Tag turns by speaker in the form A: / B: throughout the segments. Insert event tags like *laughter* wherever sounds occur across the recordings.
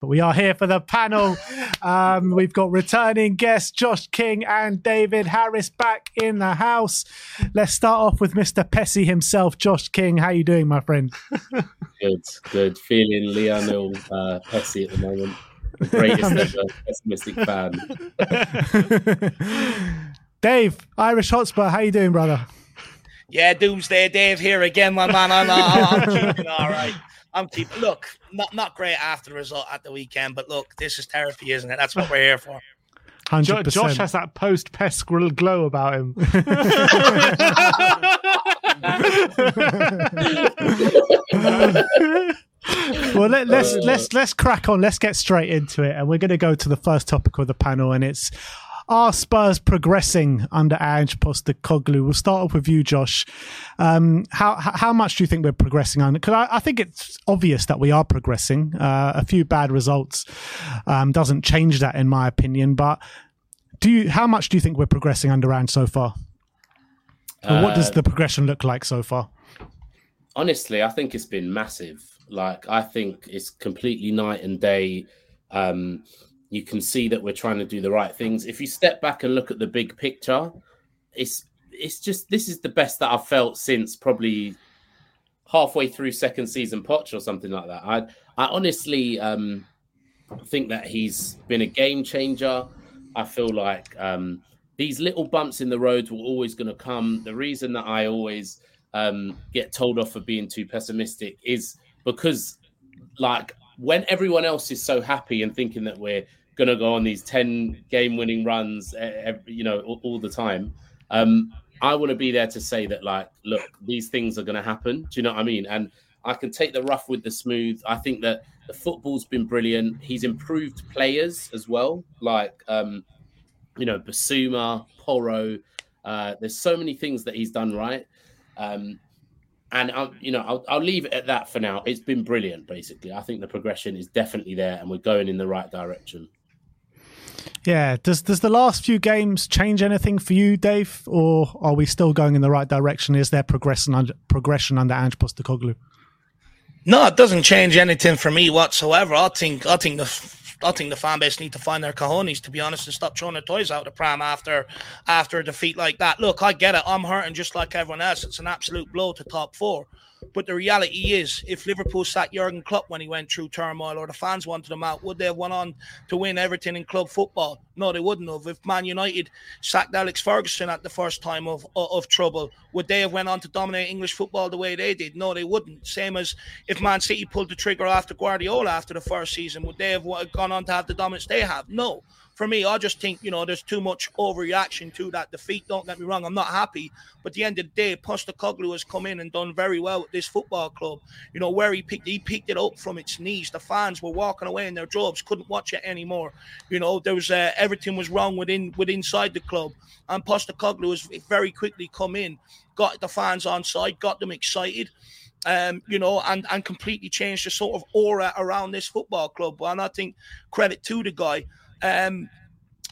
A: But we are here for the panel. Um, we've got returning guests Josh King and David Harris back in the house. Let's start off with Mr. Pessy himself, Josh King. How you doing, my friend?
B: Good, good. Feeling Lionel uh, Pessy at the moment. The greatest *laughs* ever pessimistic fan. *laughs*
A: Dave, Irish Hotspur. How you doing, brother?
C: Yeah, Doomsday Dave here again, my man. I'm, I'm, I'm keeping all right. I'm keeping. Look, not not great after the result at the weekend, but look, this is therapy, isn't it? That's what we're here for.
A: Hundred
D: Jo- Josh has that post pest glow about him. *laughs*
A: well, let, let's let's let's crack on. Let's get straight into it, and we're going to go to the first topic of the panel, and it's are Spurs progressing under Ange Postecoglou? We'll start off with you, Josh. Um, how how much do you think we're progressing under? Because I, I, think it's obvious that we are progressing. Uh, a few bad results um, doesn't change that, in my opinion. But do you? How much do you think we're progressing under Ange so far? Or what does
B: Uh,
A: the progression look like so far?
B: honestly, I think it's been massive. Like, I think it's completely night and day. Um, you can see that we're trying to do the right things. If you step back and look at the big picture, it's it's just this is the best that I've felt since probably halfway through second season Poch or something like that. I I honestly um, think that he's been a game changer. I feel like um, these little bumps in the road were always going to come. The reason that I always um, get told off for being too pessimistic is because, like, when everyone else is so happy and thinking that we're going to go on these 10 game winning runs, every, you know, all, all the time, um, I want to be there to say that, like, look, these things are going to happen. Do you know what I mean? And I can take the rough with the smooth. I think that the football's been brilliant. He's improved players as well, like, um, you know, Bissouma, Porro. Uh, there's so many things that he's done right. Um, and I'll, you know, I'll, I'll leave it at that for now. It's been brilliant, basically. I think the progression is definitely there, and we're going in the right direction.
A: Yeah. Does does the last few games change anything for you, Dave, or are we still going in the right direction? Is there progression under progression under Ange Postecoglou?
C: No, it doesn't change anything for me whatsoever. I think I think the I think the fan base need to find their cojones to be honest and stop throwing their toys out the pram after after a defeat like that. Look, I get it. I'm hurting just like everyone else. It's an absolute blow to top four. But the reality is, if Liverpool sacked Jurgen Klopp when he went through turmoil, or the fans wanted him out, would they have went on to win everything in club football? No, they wouldn't have. If Man United sacked Alex Ferguson at the first time of of, of trouble, would they have went on to dominate English football the way they did? No, they wouldn't. Same as if Man City pulled the trigger after Guardiola after the first season, would they have gone on to have the dominance they have? No. For me, I just think you know there's too much overreaction to that defeat. Don't get me wrong, I'm not happy, but the end of the day, Postecoglou has come in and done very well with this football club. You know where he picked, he picked it up from its knees. The fans were walking away in their jobs, couldn't watch it anymore. You know there was uh, everything was wrong within with inside the club, and Postecoglou has very quickly come in, got the fans on side, got them excited um, you know, and and completely changed the sort of aura around this football club. And I think credit to the guy. Um,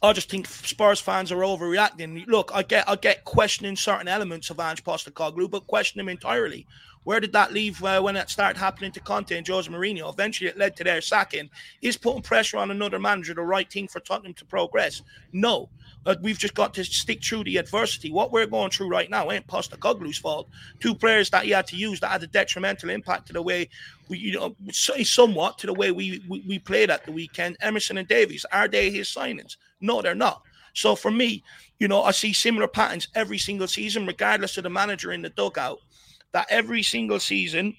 C: I just think Spurs fans are overreacting. Look, I get I get questioning certain elements of Ange Postecoglou, but question him entirely. Where did that leave uh, when it started happening to Conte and Jose Mourinho? Eventually, it led to their sacking. Is putting pressure on another manager the right thing for Tottenham to progress? No. But we've just got to stick through the adversity. What we're going through right now ain't Postecoglou's fault. Two players that he had to use that had a detrimental impact to the way we, you know, somewhat to the way we, we, we played at the weekend. Emerson and Davies, are they his signings? No, they're not. So for me, you know, I see similar patterns every single season, regardless of the manager in the dugout that every single season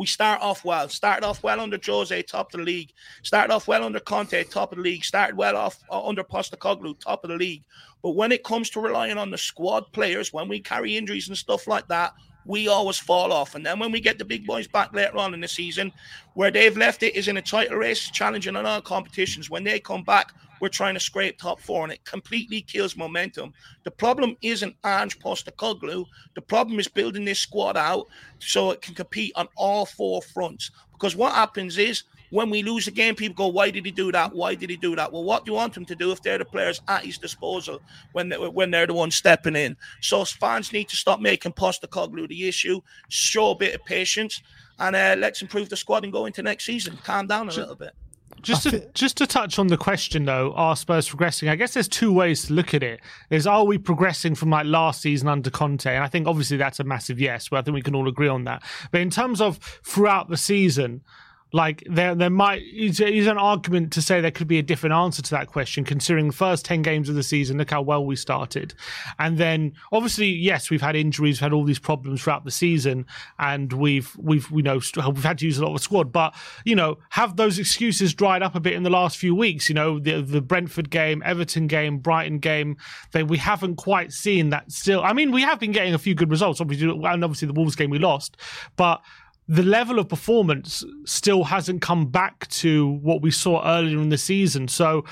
C: we start off well. Started off well under Jose, top of the league. Started off well under Conte, top of the league. Started well off uh, under Postecoglou, top of the league. But when it comes to relying on the squad players, when we carry injuries and stuff like that, we always fall off. And then when we get the big boys back later on in the season, where they've left it is in a title race, challenging on all competitions. When they come back, we're trying to scrape top four, and it completely kills momentum. The problem isn't Ange Postecoglou. The problem is building this squad out so it can compete on all four fronts. Because what happens is when we lose a game, people go, "Why did he do that? Why did he do that?" Well, what do you want him to do if they're the players at his disposal when they, when they're the ones stepping in? So fans need to stop making Postecoglou the issue, show a bit of patience, and uh, let's improve the squad and go into next season. Calm down a little bit.
D: Just to, just to touch on the question though, are Spurs progressing? I guess there's two ways to look at it. Is are we progressing from like last season under Conte? And I think obviously that's a massive yes, but I think we can all agree on that. But in terms of throughout the season, like there, there might is, an argument to say there could be a different answer to that question, considering the first ten games of the season. Look how well we started, and then obviously, yes, we've had injuries, we've had all these problems throughout the season, and we've we've you know we've had to use a lot of squad. But you know, have those excuses dried up a bit in the last few weeks? You know, the the Brentford game, Everton game, Brighton game, that we haven't quite seen that. Still, I mean, we have been getting a few good results, obviously, and obviously the Wolves game we lost, but the level of performance still hasn't come back to what we saw earlier in the season. So,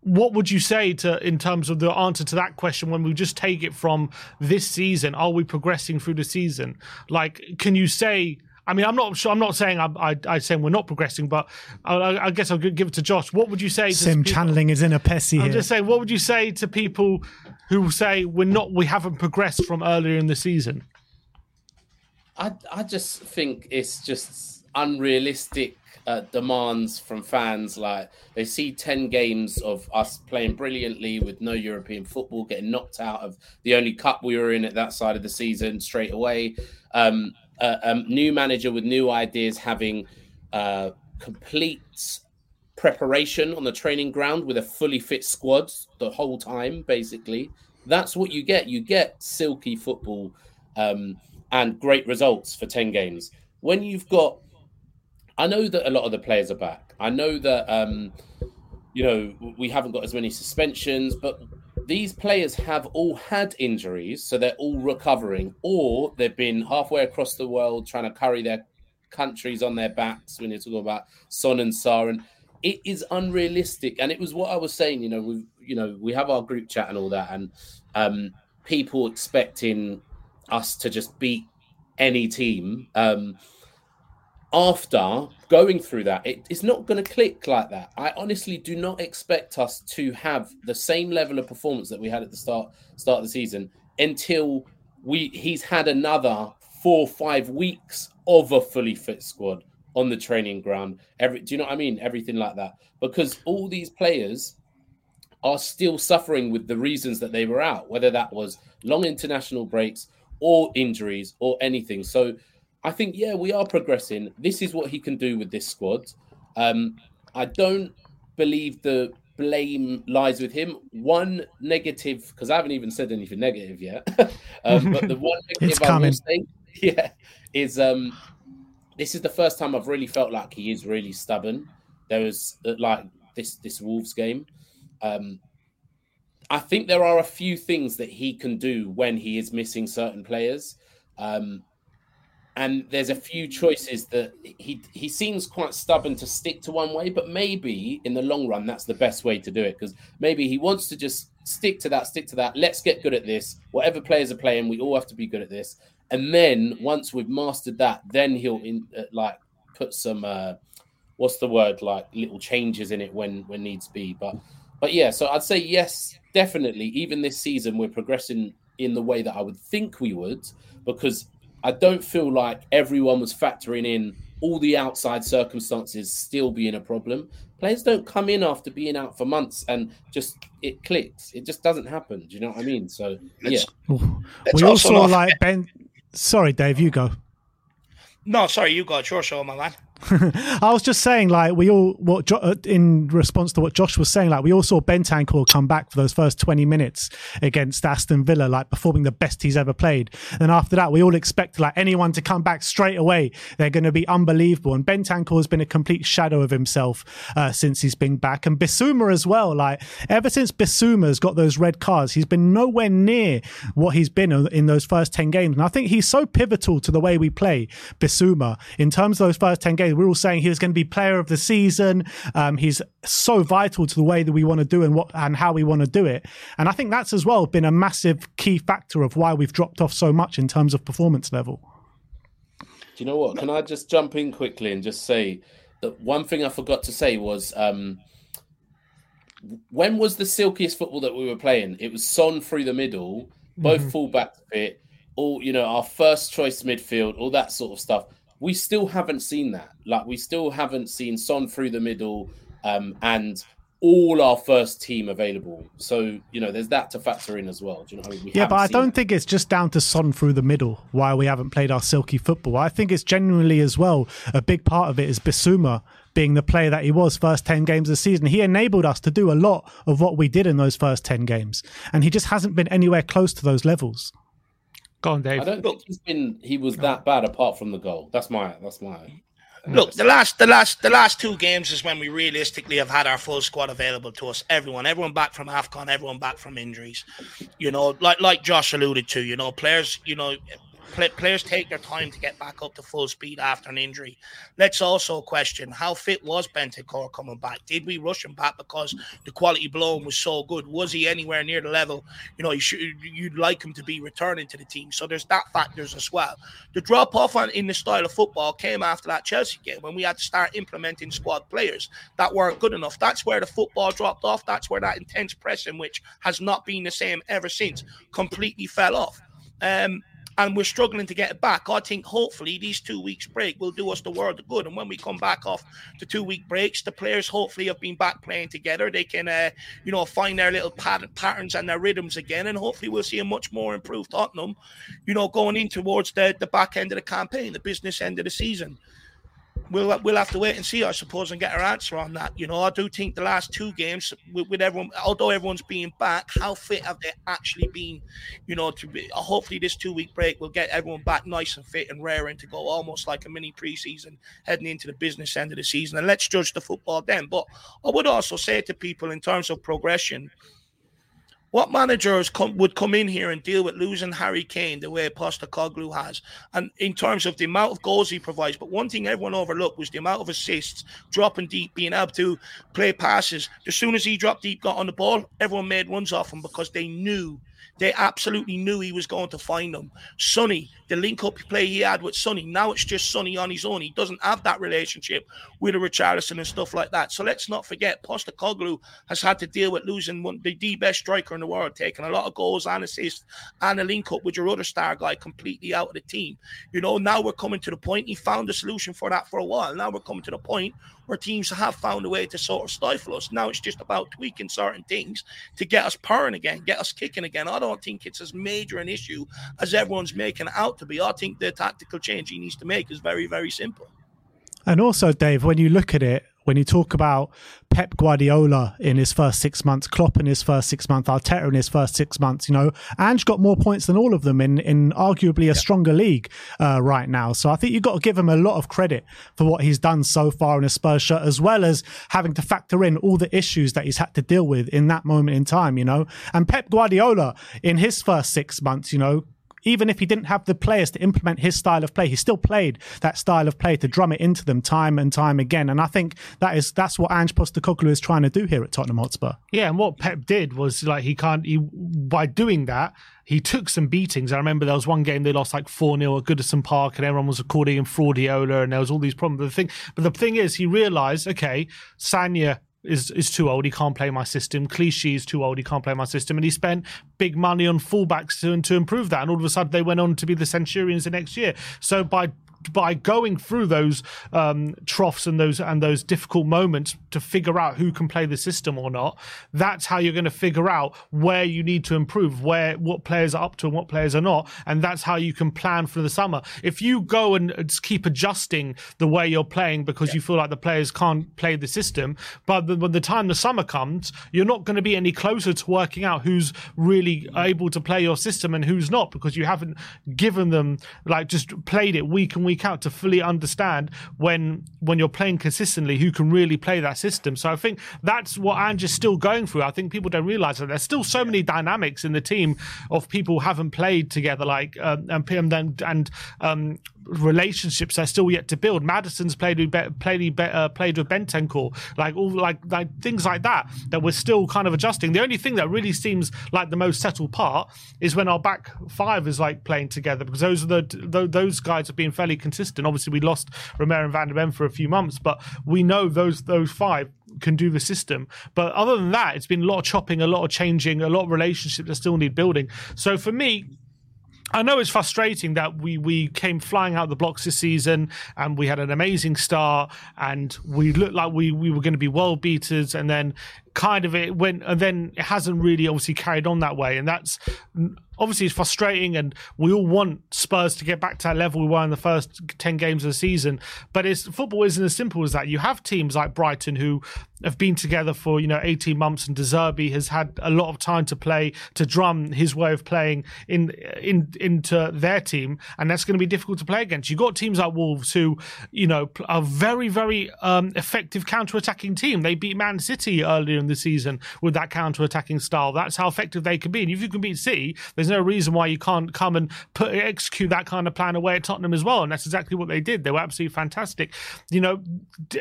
D: what would you say to in terms of the answer to that question when we just take it from this season? Are we progressing through the season? Like, can you say? I mean, I'm not sure. I'm not saying I, I, I'm saying we're not progressing, but I, I, guess I'll give it to Josh. What would you say? To
A: Sim channeling is in a Pessy
D: I'm
A: here.
D: just saying. What would you say to people who say we're not, we haven't progressed from earlier in the season?
B: I I just think it's just unrealistic uh, demands from fans. Like they see ten games of us playing brilliantly with no European football, getting knocked out of the only cup we were in at that side of the season straight away. Um, new manager with new ideas, having uh, complete preparation on the training ground with a fully fit squad the whole time. Basically, that's what you get. You get silky football. Um, and great results for 10 games. When you've got, I know that a lot of the players are back. I know that, um, you know, we haven't got as many suspensions, but these players have all had injuries, so they're all recovering, or they've been halfway across the world trying to carry their countries on their backs when you're talking about Son and Sarr. And it is unrealistic. And it was what I was saying, you know, we you know, we have our group chat and all that, and um, people expecting us to just beat any team um, after going through that it, it's not going to click like that. I honestly do not expect us to have the same level of performance that we had at the start start of the season until we he's had another four five weeks of a fully fit squad on the training ground. Every do you know what i mean? Everything like that. Because all these players are still suffering with the reasons that they were out whether that was long international breaks or injuries or anything. So I think, yeah, we are progressing. This is what he can do with this squad. Um, I don't believe the blame lies with him. One negative, because I haven't even said anything negative yet, *laughs* um, but the one *laughs* negative I will say, *laughs* yeah, is um, this is the first time I've really felt like he is really stubborn. There was uh, like this this Wolves game. Um, I think there are a few things that he can do when he is missing certain players. Um, and there's a few choices that he he seems quite stubborn to stick to one way, but maybe in the long run that's the best way to do it because maybe he wants to just stick to that, stick to that. Let's get good at this. Whatever players are playing, we all have to be good at this. and then once we've mastered that, then he'll in, uh, like put some uh, what's the word like little changes in it when when needs be. But but yeah, so I'd say yes, definitely. Even this season, we're progressing in the way that I would think we would because I don't feel like everyone was factoring in all the outside circumstances still being a problem. Players don't come in after being out for months and just it clicks. It just doesn't happen. Do you know what I mean? So yeah,
A: we also like Ben. Sorry, Dave, you go.
C: No, sorry, you got your show, my man.
A: I was just saying, like we all, what uh, in response to what Josh was saying, like we all saw Bentancur come back for those first twenty minutes against Aston Villa, like performing the best he's ever played. And after that, we all expect like anyone to come back straight away. They're going to be unbelievable. And Bentancur has been a complete shadow of himself uh, since he's been back, and Bissouma as well. Like ever since Bissouma's got those red cards, he's been nowhere near what he's been in those first ten games. And I think he's so pivotal to the way we play Bissouma in terms of those first ten games we're all saying he was going to be player of the season. Um, he's so vital to the way that we want to do and what and how we want to do it. And I think that's as well been a massive key factor of why we've dropped off so much in terms of performance level.
B: Do you know what? Can I just jump in quickly and just say that one thing I forgot to say was um, when was the silkiest football that we were playing? It was Son through the middle, both mm-hmm. fullbacks fit, all you know, our first choice midfield, all that sort of stuff we still haven't seen that. Like we still haven't seen Son through the middle um, and all our first team available. So you know, there's that to factor in as well. Do you know? I mean?
A: yeah, but I don't that. think it's just down to Son through the middle why we haven't played our silky football. I think it's genuinely as well a big part of it is Bissouma being the player that he was first 10 games of the season. He enabled us to do a lot of what we did in those first 10 games. And he just hasn't been anywhere close to those levels.
D: Go on, Dave.
B: I don't think he's been he was that bad apart from the goal. That's my that's my
C: Look, the last, the last, the last two games is when we realistically have had our full squad available to us. Everyone, everyone back from Afcon, everyone back from injuries. You know, like like Josh alluded to. You know, players. You know, players take their time to get back up to full speed after an injury. Let's also question how fit was Bentancur coming back? Did we rush him back because the quality below him was so good? Was he anywhere near the level? You know, you should, you'd like him to be returning to the team. So there's that factors as well. The drop off in the style of football came after that Chelsea game when we had to start implementing squad players that weren't good enough. That's where the football dropped off. That's where that intense pressing, which has not been the same ever since, completely fell off. Um, and we're struggling to get it back. I think hopefully these two weeks break will do us the world of good. And when we come back off the two week breaks, the players hopefully have been back playing together. They can, uh, you know, find their little pat- patterns and their rhythms again, and hopefully we'll see a much more improved Tottenham, you know, going in towards the the back end of the campaign, the business end of the season we'll we'll have to wait and see, I suppose, and get our answer on that. You know, I do think the last two games with, with everyone, although everyone's being back, how fit have they actually been? You know, to be, hopefully this two week break will get everyone back nice and fit and raring to go, almost like a mini preseason heading into the business end of the season. And let's judge the football then. But I would also say to people in terms of progression what managers come, would come in here and deal with losing Harry Kane the way Postecoglou has, and in terms of the amount of goals he provides? But one thing everyone overlooked was the amount of assists, dropping deep, being able to play passes. As soon as he dropped deep, got on the ball, everyone made runs off him because they knew they absolutely knew he was going to find them. Sonny, the link up play he had with Sonny, now it's just Sonny on his own. He doesn't have that relationship with a Richarlison and stuff like that. So let's not forget, Postecoglou has had to deal with losing one, the, the best striker in the world, taking a lot of goals and assists and a link up with your other star guy completely out of the team. You know, now we're coming to the point. He found a solution for that for a while. Now we're coming to the point where teams have found a way to sort of stifle us. Now it's just about tweaking certain things to get us purring again, get us kicking again. I don't think it's as major an issue as everyone's making out to be. I think the tactical change he needs to make is very, very simple.
A: And also, Dave, when you look at it, when you talk about Pep Guardiola in his first six months, Klopp in his first six months, Arteta in his first six months, you know, Ange got more points than all of them in, in arguably a yeah. stronger league uh, right now. So I think you've got to give him a lot of credit for what he's done so far in a Spurs shirt, as well as having to factor in all the issues that he's had to deal with in that moment in time, you know. And Pep Guardiola in his first six months, you know, even if he didn't have the players to implement his style of play, he still played that style of play to drum it into them time and time again. And I think that is that's what Ange Postecoglou is trying to do here at Tottenham Hotspur.
D: Yeah, and what Pep did was like he can't he by doing that he took some beatings. I remember there was one game they lost like 4 0 at Goodison Park and everyone was recording him fraudiola and there was all these problems. But the thing, but the thing is, he realised, okay, Sagna is is too old. He can't play my system. Clichy is too old. He can't play my system. And he spent big money on fullbacks to, to improve that. And all of a sudden, they went on to be the Centurions the next year. So by by going through those um, troughs and those and those difficult moments to figure out who can play the system or not, that's how you're going to figure out where you need to improve, where what players are up to and what players are not, and that's how you can plan for the summer. If you go and keep adjusting the way you're playing because yeah. you feel like the players can't play the system, but the, when the time the summer comes, you're not going to be any closer to working out who's really able to play your system and who's not because you haven't given them like just played it week and week week out to fully understand when when you're playing consistently who can really play that system. So I think that's what Ange is still going through. I think people don't realize that there's still so many dynamics in the team of people who haven't played together, like um, and and, and um, relationships they're still yet to build. Maddison's played with played uh, played with Bentancur, like all like like things like that that we're still kind of adjusting. The only thing that really seems like the most settled part is when our back five is like playing together because those are the those guys have been fairly consistent. Obviously, we lost Romero and Van der Ven for a few months, but we know those those five can do the system. But other than that, it's been a lot of chopping, a lot of changing, a lot of relationships that still need building. So for me, I know it's frustrating that we we came flying out the blocks this season and we had an amazing start and we looked like we, we were going to be world beaters and then kind of it went and then it hasn't really obviously carried on that way. And that's obviously it's frustrating and we all want Spurs to get back to that level we were in the first 10 games of the season. But it's football isn't as simple as that. You have teams like Brighton who have been together for you know 18 months and De Zerbi has had a lot of time to play to drum his way of playing in in into their team and that's going to be difficult to play against. You've got teams like Wolves who you know are very very um, effective counter-attacking team. They beat Man City earlier in the season with that counter-attacking style that's how effective they can be and if you can beat City there's no reason why you can't come and put execute that kind of plan away at Tottenham as well. And that's exactly what they did. They were absolutely fantastic. You know,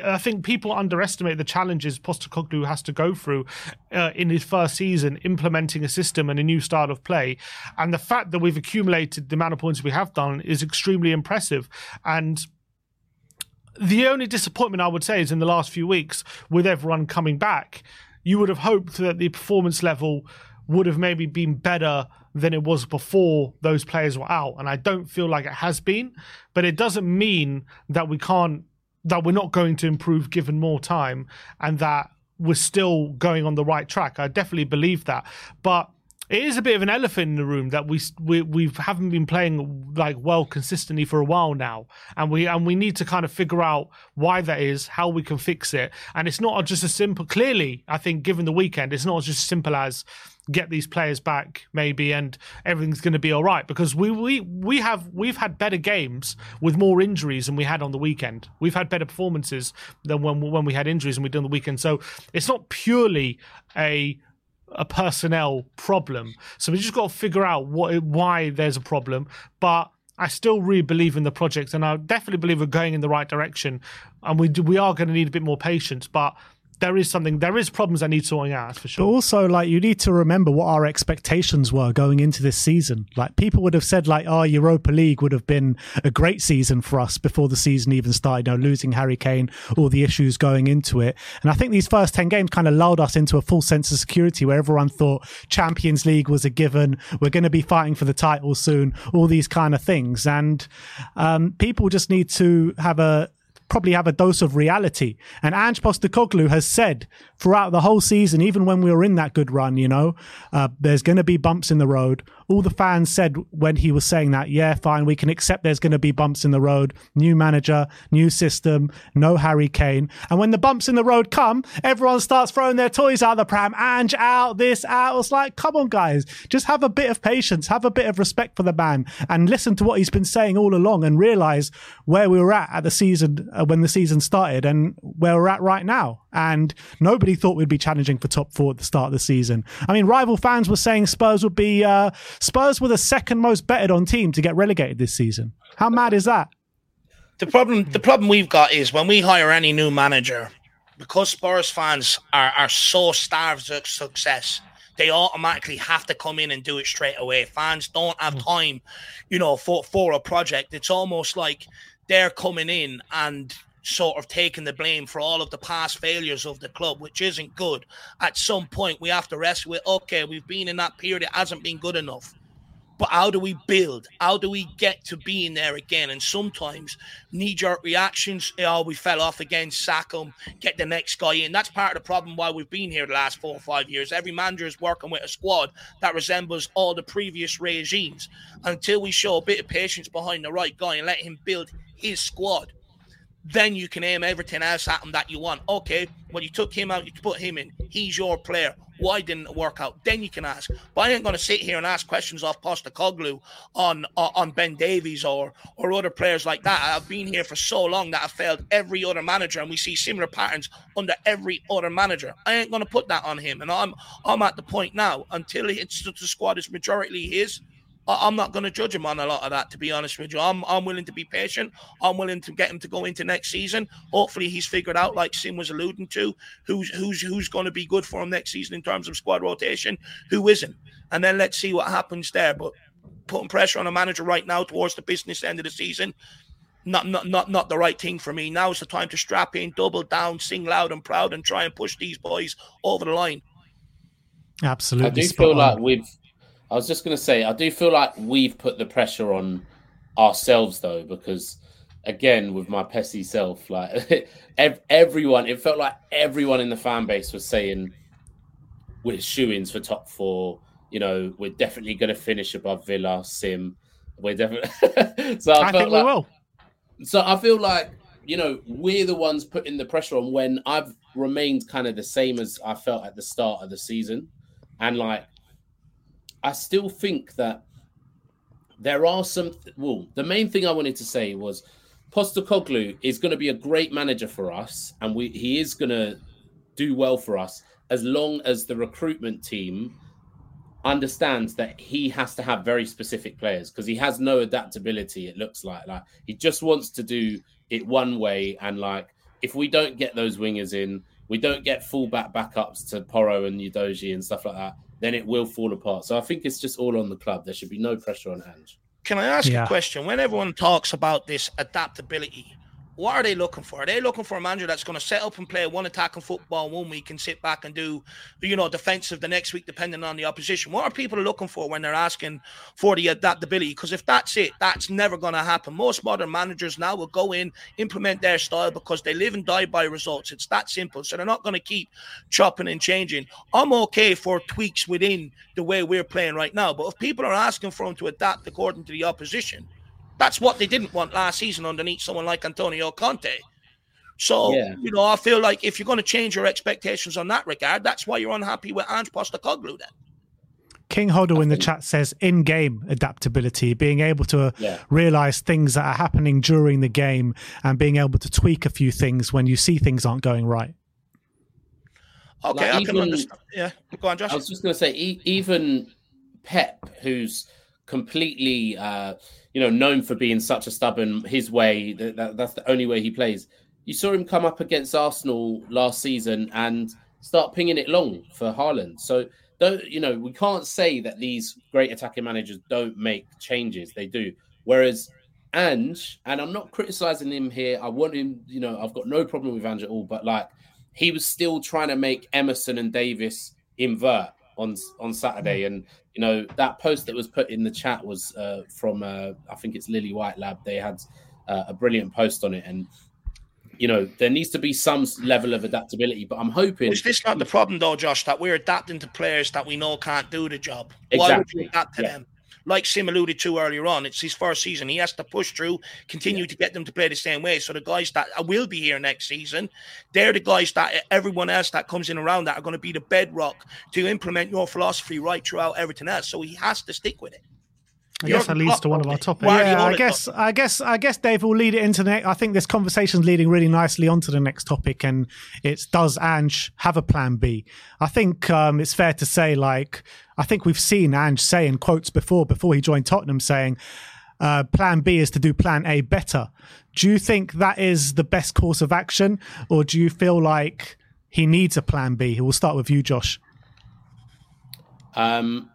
D: I think people underestimate the challenges Postecoglou has to go through uh, in his first season implementing a system and a new style of play. And the fact that we've accumulated the amount of points we have done is extremely impressive. And the only disappointment I would say is in the last few weeks with everyone coming back. You would have hoped that the performance level would have maybe been better than it was before those players were out. And I don't feel like it has been, but it doesn't mean that we can't, that we're not going to improve given more time and that we're still going on the right track. I definitely believe that. But it is a bit of an elephant in the room that we we we haven't been playing like well consistently for a while now, and we and we need to kind of figure out why that is, how we can fix it, and it's not just as simple. Clearly, I think given the weekend, it's not just as simple as get these players back maybe and everything's going to be all right. Because we we we have we've had better games with more injuries than we had on the weekend. We've had better performances than when when we had injuries and we on the weekend. So it's not purely a a personnel problem so we just got to figure out what why there's a problem but I still really believe in the project, and I definitely believe we're going in the right direction. And we we are going to need a bit more patience, but there is something, there is problems that need sorting out, for sure.
A: But also, like, you need to remember what our expectations were going into this season. Like, people would have said, like, oh, Europa League would have been a great season for us before the season even started, you know, losing Harry Kane, all the issues going into it. And I think these first 10 games kind of lulled us into a full sense of security where everyone thought Champions League was a given. We're going to be fighting for the title soon, all these kind of things. And um, people just need to have a, probably have a dose of reality. And Ange Postecoglou has said throughout the whole season, even when we were in that good run, you know, uh, there's going to be bumps in the road all the fans said when he was saying that, yeah, fine, we can accept there's going to be bumps in the road, new manager, new system, no Harry Kane. And when the bumps in the road come, everyone starts throwing their toys out of the pram, Ange out, this out. It's like, come on, guys, just have a bit of patience, have a bit of respect for the man, and listen to what he's been saying all along, and realize where we were at at the season uh, when the season started and where we're at right now. And nobody thought we'd be challenging for top four at the start of the season. I mean, rival fans were saying Spurs would be uh, Spurs were the second most betted on team to get relegated this season. How mad is that?
C: The problem, the problem we've got is when we hire any new manager, because Spurs fans are are so starved of success they automatically have to come in and do it straight away. Fans don't have mm. time, you know, for for a project. It's almost like they're coming in and sort of taking the blame for all of the past failures of the club, which isn't good. At some point, we have to rest with okay, we've been in that period, it hasn't been good enough. But how do we build? How do we get to being there again? And sometimes knee jerk reactions, oh, we fell off again, sack them, get the next guy in. That's part of the problem why we've been here the last four or five years. Every manager is working with a squad that resembles all the previous regimes. Until we show a bit of patience behind the right guy and let him build his squad then you can aim everything else at him that you want. Okay, well, you took him out, you put him in. He's your player. Why didn't it work out? Then you can ask. But I ain't going to sit here and ask questions off Postecoglou on on Ben Davies or or other players like that. I've been here for so long that I've failed every other manager, and we see similar patterns under every other manager. I ain't going to put that on him, and I'm I'm at the point now until it's the squad is majority his. I'm not going to judge him on a lot of that, to be honest with you. I'm, I'm willing to be patient. I'm willing to get him to go into next season. Hopefully, he's figured out, like Sim was alluding to, who's who's who's going to be good for him next season in terms of squad rotation, who isn't, and then let's see what happens there. But putting pressure on a manager right now towards the business end of the season, not not not not the right thing for me. Now is the time to strap in, double down, sing loud and proud, and try and push these boys over the line.
A: Absolutely,
B: I do feel on. like we've I was just going to say, I do feel like we've put the pressure on ourselves though, because again, with my pesky self, like *laughs* everyone, it felt like everyone in the fan base was saying we're shoe-ins for top four. You know, we're definitely going to finish above Villa, Sim. We're definitely. *laughs*
D: so I, I think like, we will.
B: So I feel like you know we're the ones putting the pressure on when I've remained kind of the same as I felt at the start of the season, and like I still think that there are some. Well, the main thing I wanted to say was Postecoglou is going to be a great manager for us, and we he is going to do well for us as long as the recruitment team understands that he has to have very specific players because he has no adaptability. It looks like like he just wants to do it one way, and like if we don't get those wingers in, we don't get fullback backups to Porro and Udogie and stuff like that then it will fall apart. So I think it's just all on the club. There should be no pressure on Ange.
C: Can I ask yeah. a question? When everyone talks about this adaptability, what are they looking for? Are they looking for a manager that's going to set up and play one attacking football one week and sit back and do, you know, defensive the next week, depending on the opposition? What are people looking for when they're asking for the adaptability? Because if that's it, that's never going to happen. Most modern managers now will go in, implement their style because they live and die by results. It's that simple. So they're not going to keep chopping and changing. I'm okay for tweaks within the way we're playing right now. But if people are asking for them to adapt according to the opposition, that's what they didn't want last season underneath someone like Antonio Conte. So, yeah. you know, I feel like if you're going to change your expectations on that regard, that's why you're unhappy with Ange Postecoglou then.
A: King Hoddle in the chat says in game adaptability, being able to yeah. realize things that are happening during the game and being able to tweak a few things when you see things aren't going right.
C: Okay, like I even, can understand. Yeah, go on, Josh.
B: I was just going to say, e- even Pep, who's completely uh, you know, known for being such a stubborn his way. That, that, that's the only way he plays. You saw him come up against Arsenal last season and start pinging it long for Haaland. So don't you know we can't say that these great attacking managers don't make changes. They do. Whereas Ange, and I'm not criticizing him here. I want him, you know, I've got no problem with Ange at all, but like he was still trying to make Emerson and Davies invert on on Saturday, and you know that post that was put in the chat was uh, from uh, I think it's Lily White Lab. They had uh, a brilliant post on it, and you know there needs to be some level of adaptability. But I'm hoping
C: is this not the problem though, Josh? That we're adapting to players that we know can't do the job. Exactly. Why would we adapt to yeah. them? Like Sim alluded to earlier on, it's his first season. He has to push through, continue yeah. to get them to play the same way. So the guys that will be here next season, they're the guys that everyone else that comes in around that are going to be the bedrock to implement your philosophy right throughout everything else. So he has to stick with it.
D: I guess that leads to one of our topics.
A: Yeah, I guess, I guess, I guess, Dave will lead it into the. Next, I think this conversation's leading really nicely onto the next topic, and it's does Ange have a plan B? I think um, it's fair to say, like, I think we've seen Ange say in quotes before, before he joined Tottenham, saying, uh, "Plan B is to do Plan A better." Do you think that is the best course of action, or do you feel like he needs a Plan B? We'll start with you, Josh.
B: Um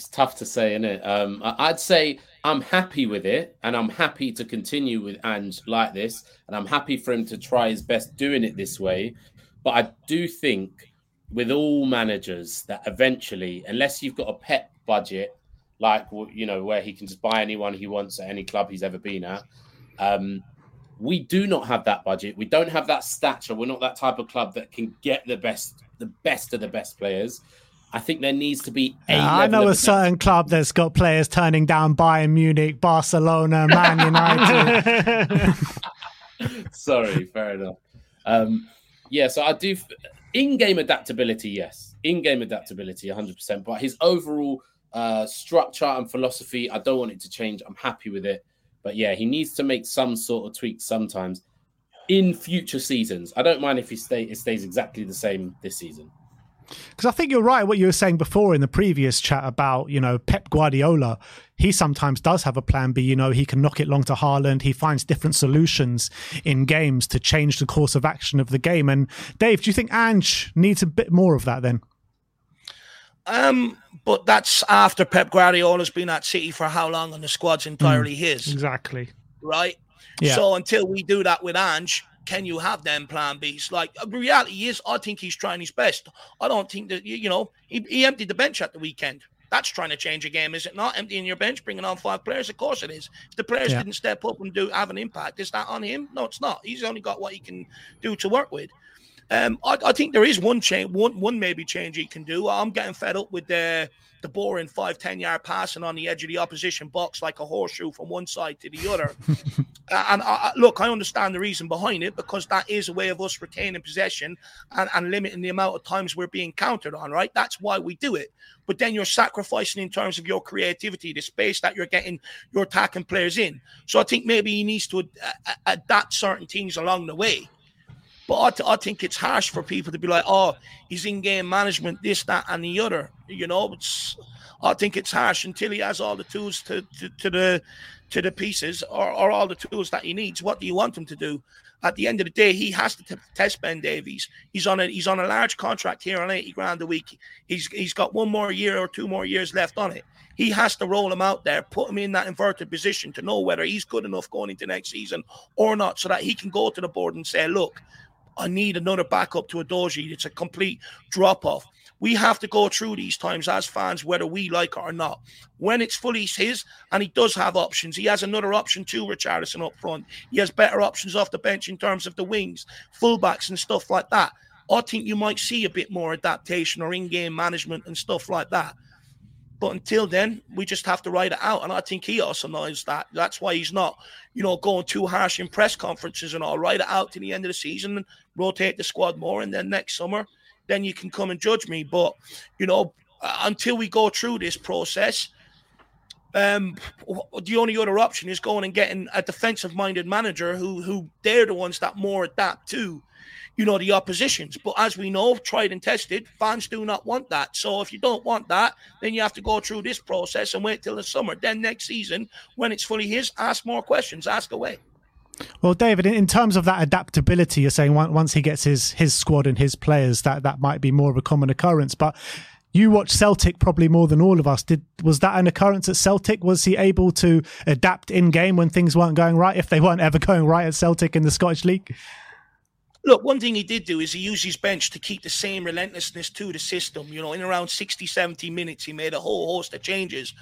B: it's tough to say, isn't it? Um, I'd say I'm happy with it, and I'm happy to continue with Ange like this, and I'm happy for him to try his best doing it this way. But I do think with all managers that eventually, unless you've got a Pep budget, like you know, where he can just buy anyone he wants at any club he's ever been at, um, we do not have that budget. We don't have that stature. We're not that type of club that can get the best, the best of the best players. I think there needs to be a.
A: I know a certain club that's got players turning down Bayern Munich, Barcelona, Man *laughs* United. *laughs*
B: Sorry, fair enough. Um, yeah, so I do in-game adaptability. Yes, in-game adaptability, 100. percent But his overall uh, structure and philosophy, I don't want it to change. I'm happy with it. But yeah, he needs to make some sort of tweaks sometimes in future seasons. I don't mind if he stay it stays exactly the same this season.
A: Because I think you're right. What you were saying before in the previous chat about, you know, Pep Guardiola, he sometimes does have a plan B. You know, he can knock it long to Haaland. He finds different solutions in games to change the course of action of the game. And Dave, do you think Ange needs a bit more of that then?
C: Um, but that's after Pep Guardiola's been at City for how long, and the squad's entirely mm, his.
D: Exactly.
C: Right. Yeah. So until we do that with Ange, can you have them plan Bs? Like the reality is, I think he's trying his best. I don't think that you know he, he emptied the bench at the weekend. That's trying to change a game, is it not? Emptying your bench, bringing on five players. Of course it is. If the players yeah. didn't step up and do have an impact, is that on him? No, it's not. He's only got what he can do to work with. Um, I, I, think there is one change, one one maybe change he can do. I'm getting fed up with the the boring five ten yard passing on the edge of the opposition box like a horseshoe from one side to the other. *laughs* uh, and I, look, I understand the reason behind it because that is a way of us retaining possession and, and limiting the amount of times we're being countered on. Right, that's why we do it. But then you're sacrificing in terms of your creativity, the space that you're getting your attacking players in. So I think maybe he needs to ad- adapt certain things along the way. But I, think it's harsh for people to be like, oh, he's in game management, this, that, and the other. You know, it's, I think it's harsh until he has all the tools to, to, to the to the pieces or, or all the tools that he needs. What do you want him to do? At the end of the day, he has to t- test Ben Davies. He's on a he's on a large contract here on eighty grand a week. He's he's got one more year or two more years left on it. He has to roll him out there, put him in that inverted position to know whether he's good enough going into next season or not, so that he can go to the board and say, "Look, I need another backup to Udogie. It's a complete drop off. We have to go through these times as fans, whether we like it or not. When it's fully his, and he does have options, he has another option too, Richarlison up front. He has better options off the bench in terms of the wings, fullbacks, and stuff like that. I think you might see a bit more adaptation or in game management and stuff like that. But until then, we just have to ride it out. And I think he also knows that. That's why he's not, you know, going too harsh in press conferences and all. Ride it out to the end of the season and rotate the squad more. And then next summer, then you can come and judge me. But, you know, until we go through this process, um, the only other option is going and getting a defensive minded manager who who they're the ones that more adapt to you know, the oppositions. But as we know, tried and tested, fans do not want that. So if you don't want that, then you have to go through this process and wait till the summer. Then next season, when it's fully his, ask more questions, ask away.
A: Well, David, in terms of that adaptability, you're saying once he gets his his squad and his players, that that might be more of a common occurrence. But you watch Celtic probably more than all of us. Did was that an occurrence at Celtic? Was he able to adapt in game when things weren't going right? If they weren't ever *laughs* going right at Celtic in the Scottish League?
C: Look, one thing he did do is he used his bench to keep the same relentlessness to the system. You know, in around 60, 70 minutes, he made a whole host of changes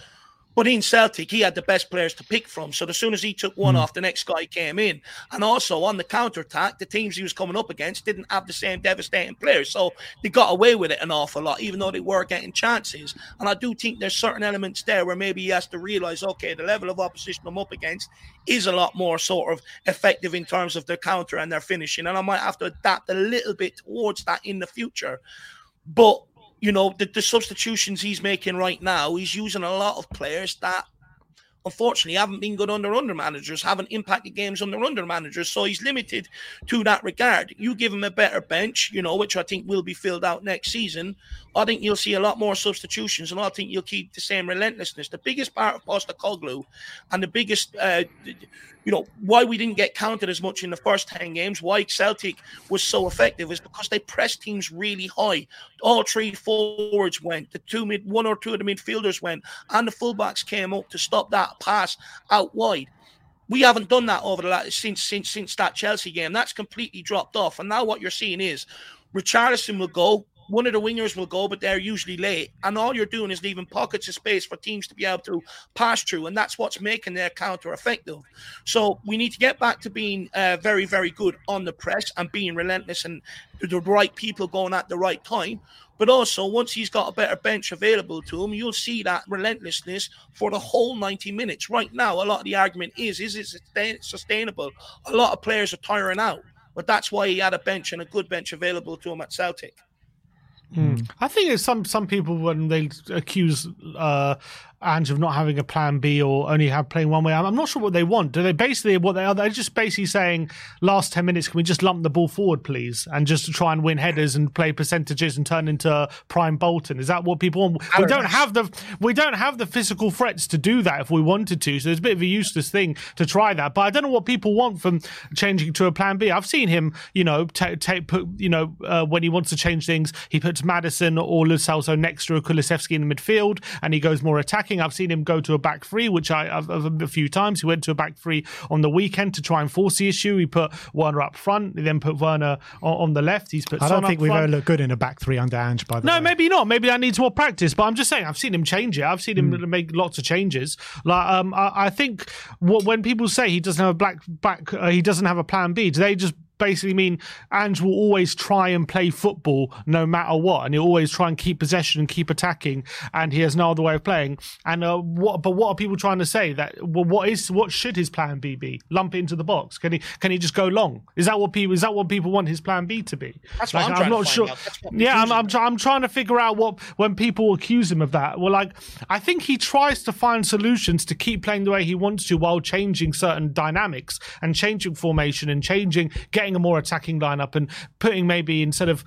C: but in Celtic, he had the best players to pick from. So as soon as he took one mm. off, the next guy came in. And also on the counter attack, the teams he was coming up against didn't have the same devastating players. So they got away with it an awful lot, even though they were getting chances. And I do think there's certain elements there where maybe he has to realize, okay, the level of opposition I'm up against is a lot more sort of effective in terms of their counter and their finishing. And I might have to adapt a little bit towards that in the future. But you know, the, the substitutions he's making right now, he's using a lot of players that unfortunately haven't been good under under managers, haven't impacted games under under managers. So he's limited to that regard. You give him a better bench, you know, which I think will be filled out next season. I think you'll see a lot more substitutions, and I think you'll keep the same relentlessness. The biggest part of Postecoglou and the biggest, uh, you know, why we didn't get counted as much in the first 10 games, why Celtic was so effective is because they pressed teams really high. All three forwards went, the two mid, one or two of the midfielders went, and the fullbacks came up to stop that pass out wide. We haven't done that over the last since since since that Chelsea game. That's completely dropped off. And now what you're seeing is Richarlison will go, one of the wingers will go, but they're usually late. And all you're doing is leaving pockets of space for teams to be able to pass through. And that's what's making their counter effective. So we need to get back to being uh, very, very good on the press and being relentless and the right people going at the right time. But also, once he's got a better bench available to him, you'll see that relentlessness for the whole 90 minutes. Right now, a lot of the argument is is it sustainable? A lot of players are tiring out, but that's why he had a bench and a good bench available to him at Celtic.
D: Mm. I think some some people when they accuse uh, Ange of not having a plan B or only have playing one way. I'm, I'm not sure what they want. Do they basically what they are? They're just basically saying last ten minutes, can we just lump the ball forward, please, and just try and win headers and play percentages and turn into prime Bolton? Is that what people want? We don't have the we don't have the physical threats to do that if we wanted to. So it's a bit of a useless thing to try that. But I don't know what people want from changing to a plan B. I've seen him, you know, take ta- put you know uh, when he wants to change things, he puts Maddison or Lo Celso next to a Kulusevski in the midfield, and he goes more attacking attacking. I've seen him go to a back three, which I, have a few times. He went to a back three on the weekend to try and force the issue. He put Werner up front, he then put Werner on, on the left. He's put.
A: I
D: don't
A: think we've ever looked good in a back three under Ange. By the way.
D: no,
A: way,
D: maybe not. Maybe that needs more practice. But I'm just saying, I've seen him change it. I've seen him mm. make lots of changes. Like um, I, I think what, when people say he doesn't have a black back, uh, he doesn't have a plan B. Do they just basically mean Ange will always try and play football no matter what, and he'll always try and keep possession and keep attacking, and he has no other way of playing. And uh, what? But what are people trying to say? That well, what is what should his plan B be? Lump it into the box? Can he can he just go long? Is that what people? Is that what people want his plan B to be?
C: That's like, what I'm, I'm not sure.
D: Yeah, I'm I'm, try, I'm trying to figure out what when people accuse him of that. Well, like I think he tries to find solutions to keep playing the way he wants to while changing certain dynamics and changing formation and changing getting a more attacking lineup and putting maybe instead of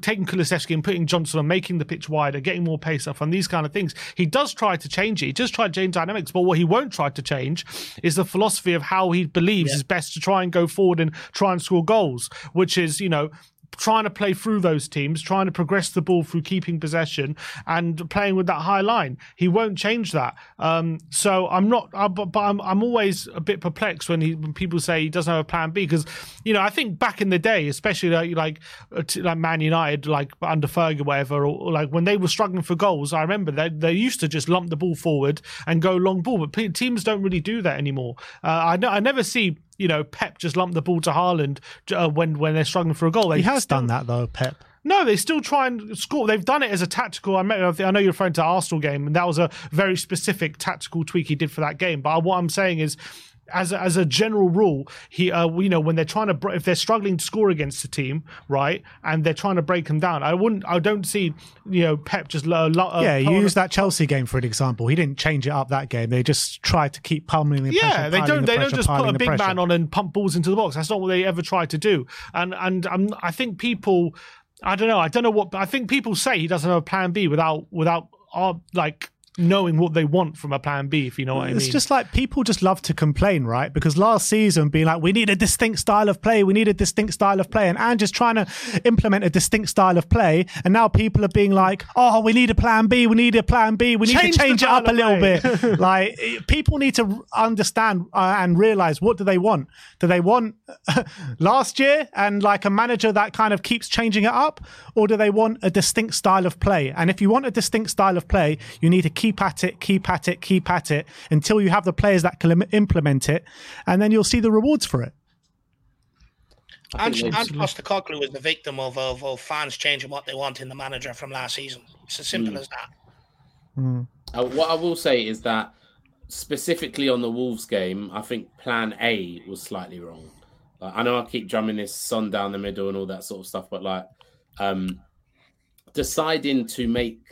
D: taking Kulusevski and putting Johnson and making the pitch wider, getting more pace up and these kind of things. He does try to change it. He does try to change dynamics, but what he won't try to change is the philosophy of how he believes yeah. is best to try and go forward and try and score goals, which is, you know, trying to play through those teams, trying to progress the ball through keeping possession and playing with that high line. He won't change that. Um, so I'm not, but, but I'm, I'm always a bit perplexed when, he, when people say he doesn't have a plan B because, you know, I think back in the day, especially like like, uh, like Man United, like under Fergie, whatever, or, or, like when they were struggling for goals, I remember they they used to just lump the ball forward and go long ball, but teams don't really do that anymore. Uh, I I never see you know, Pep just lumped the ball to Haaland uh, when when they're struggling for a goal.
A: They he has still, done that though, Pep.
D: No, they still try and score. They've done it as a tactical. I, know you're referring to Arsenal game, and that was a very specific tactical tweak he did for that game. But what I'm saying is, as a, as a general rule, he uh, you know when they're trying to if they're struggling to score against a team, right, and they're trying to break them down, I wouldn't I don't see you know Pep just uh,
A: uh, yeah. use that Chelsea game for an example. He didn't change it up that game. They just tried to keep pummeling the
D: yeah.
A: Pressure,
D: they don't
A: the
D: they
A: pressure,
D: don't just put a big
A: pressure.
D: man on and pump balls into the box. That's not what they ever try to do. And and um, I think people. I don't know. I don't know what. I think people say he doesn't have a plan B without without uh, like knowing what they want from a plan B, if you know what I mean.
A: It's just like people just love to complain, right? Because last season being like, we need a distinct style of play, we need a distinct style of play, and Ange is trying to implement a distinct style of play, and now people are being like, oh, we need a plan B, we need a plan B, we need change to change it up a little bit. *laughs* like people need to understand uh, and realize what do they want? Do they want *laughs* last year and like a manager that kind of keeps changing it up, or do they want a distinct style of play? And if you want a distinct style of play, you need to keep keep at it, keep at it, keep at it until you have the players that can implement it, and then you'll see the rewards for it.
C: And, and Postecoglou is the victim of, of, of, fans changing what they want in the manager from last season. It's as simple mm. as that.
B: Mm. Uh, what I will say is that specifically on the Wolves game, I think Plan A was slightly wrong. Like, I know I keep drumming this Son down the middle and all that sort of stuff, but like um, deciding to make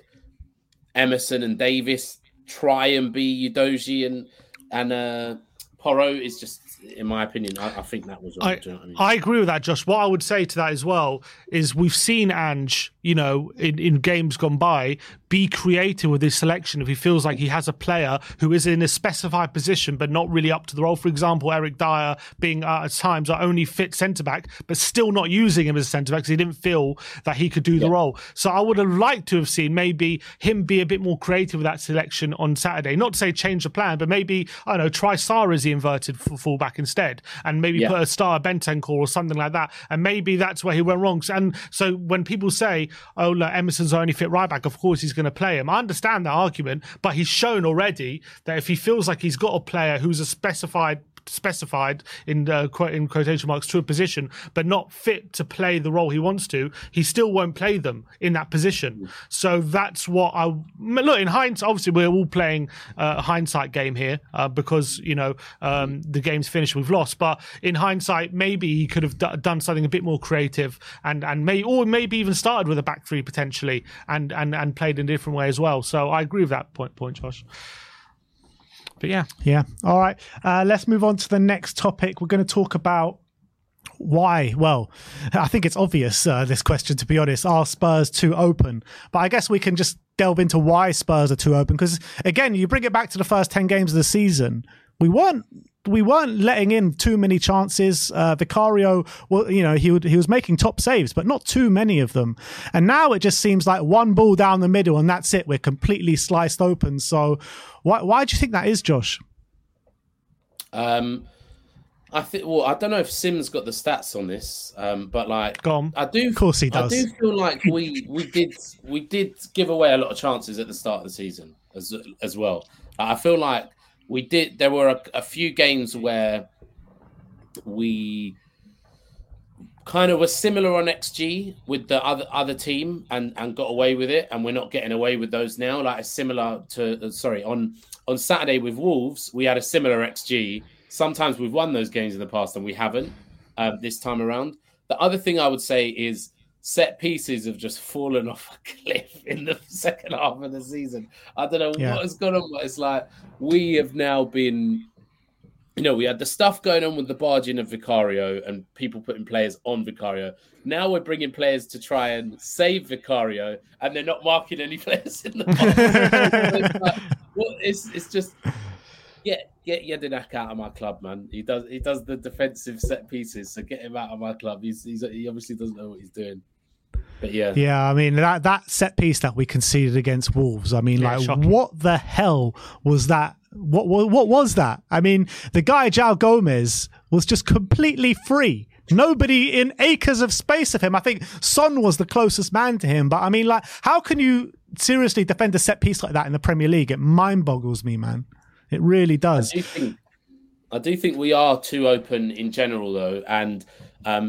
B: Emerson and Davies try and be Udogie and and uh, Porro is just in my opinion, I, I think that was.
D: I,
B: you know I, mean?
D: I, agree with that, Josh. What I would say to that as well is we've seen Ange, you know, in, in games gone by, be creative with his selection if he feels like he has a player who is in a specified position but not really up to the role. For example, Eric Dier being uh, at times our only fit centre back, but still not using him as a centre back because he didn't feel that he could do the role. So I would have liked to have seen maybe him be a bit more creative with that selection on Saturday. Not to say change the plan, but maybe I don't know try the inverted fullback instead, and maybe yeah. put a star Bentancur or something like that. And maybe that's where he went wrong. And so when people say, "Oh, look, Emerson's only fit right back," of course he's going to play him. I understand that argument, but he's shown already that if he feels like he's got a player who's a specified specified in uh, in quotation marks to a position, but not fit to play the role he wants to, he still won't play them in that position. So that's what I look in hindsight. Obviously, we're all playing a hindsight game here uh, because you know um, the game's finished, we've lost. But in hindsight, maybe he could have d- done something a bit more creative and and may or maybe even started with a back three potentially and and and played in a different way as well. So I agree with that point, point, Josh. But yeah.
A: Yeah. All right. Uh, let's move on to the next topic. We're going to talk about why? Well, *laughs* I think it's obvious, uh, this question, to be honest. Are Spurs too open? But I guess we can just delve into why Spurs are too open. Because, again, you bring it back to the first 10 games of the season. We weren't we weren't letting in too many chances. Uh, Vicario, well, you know, he would, he was making top saves, but not too many of them. And now it just seems like one ball down the middle, and that's it. We're completely sliced open. So, why why do you think that is, Josh?
B: Um, I think. Well, I don't know if Sim's got the stats on this, um, but like,
D: Gone.
B: I do.
A: Of course, he does.
B: I do feel like we we did we did give away a lot of chances at the start of the season as as well. I feel like we did. There were a, a few games where we kind of were similar on XG with the other other team and and got away with it, and we're not getting away with those now. Like a similar to sorry on on Saturday with Wolves, we had a similar XG. Sometimes we've won those games in the past and we haven't um, this time around. The other thing I would say is set pieces have just fallen *laughs* off a cliff in the *laughs* second half of the season. I don't know yeah. what has gone on, but it's like we have now been, you know, we had the stuff going on with the barging of Vicario and people putting players on Vicario. Now we're bringing players to try and save Vicario, and they're not marking any *laughs* players in the it's, like, well, it's, it's just get get Jedinak out of my club, man. He does he does the defensive set pieces, so get him out of my club. He's, he's he obviously doesn't know what he's doing. But yeah,
A: yeah. I mean that that set piece that we conceded against Wolves. I mean, yeah, like shocking. what the hell was that? What, what what was that? I mean, the guy João Gomes was just completely free. Nobody in acres of space of him. I think Son was the closest man to him. But I mean, like, how can you seriously defend a set piece like that in the Premier League? It mind boggles me, man. It really does.
B: I do think, I do think we are too open in general, though, and um,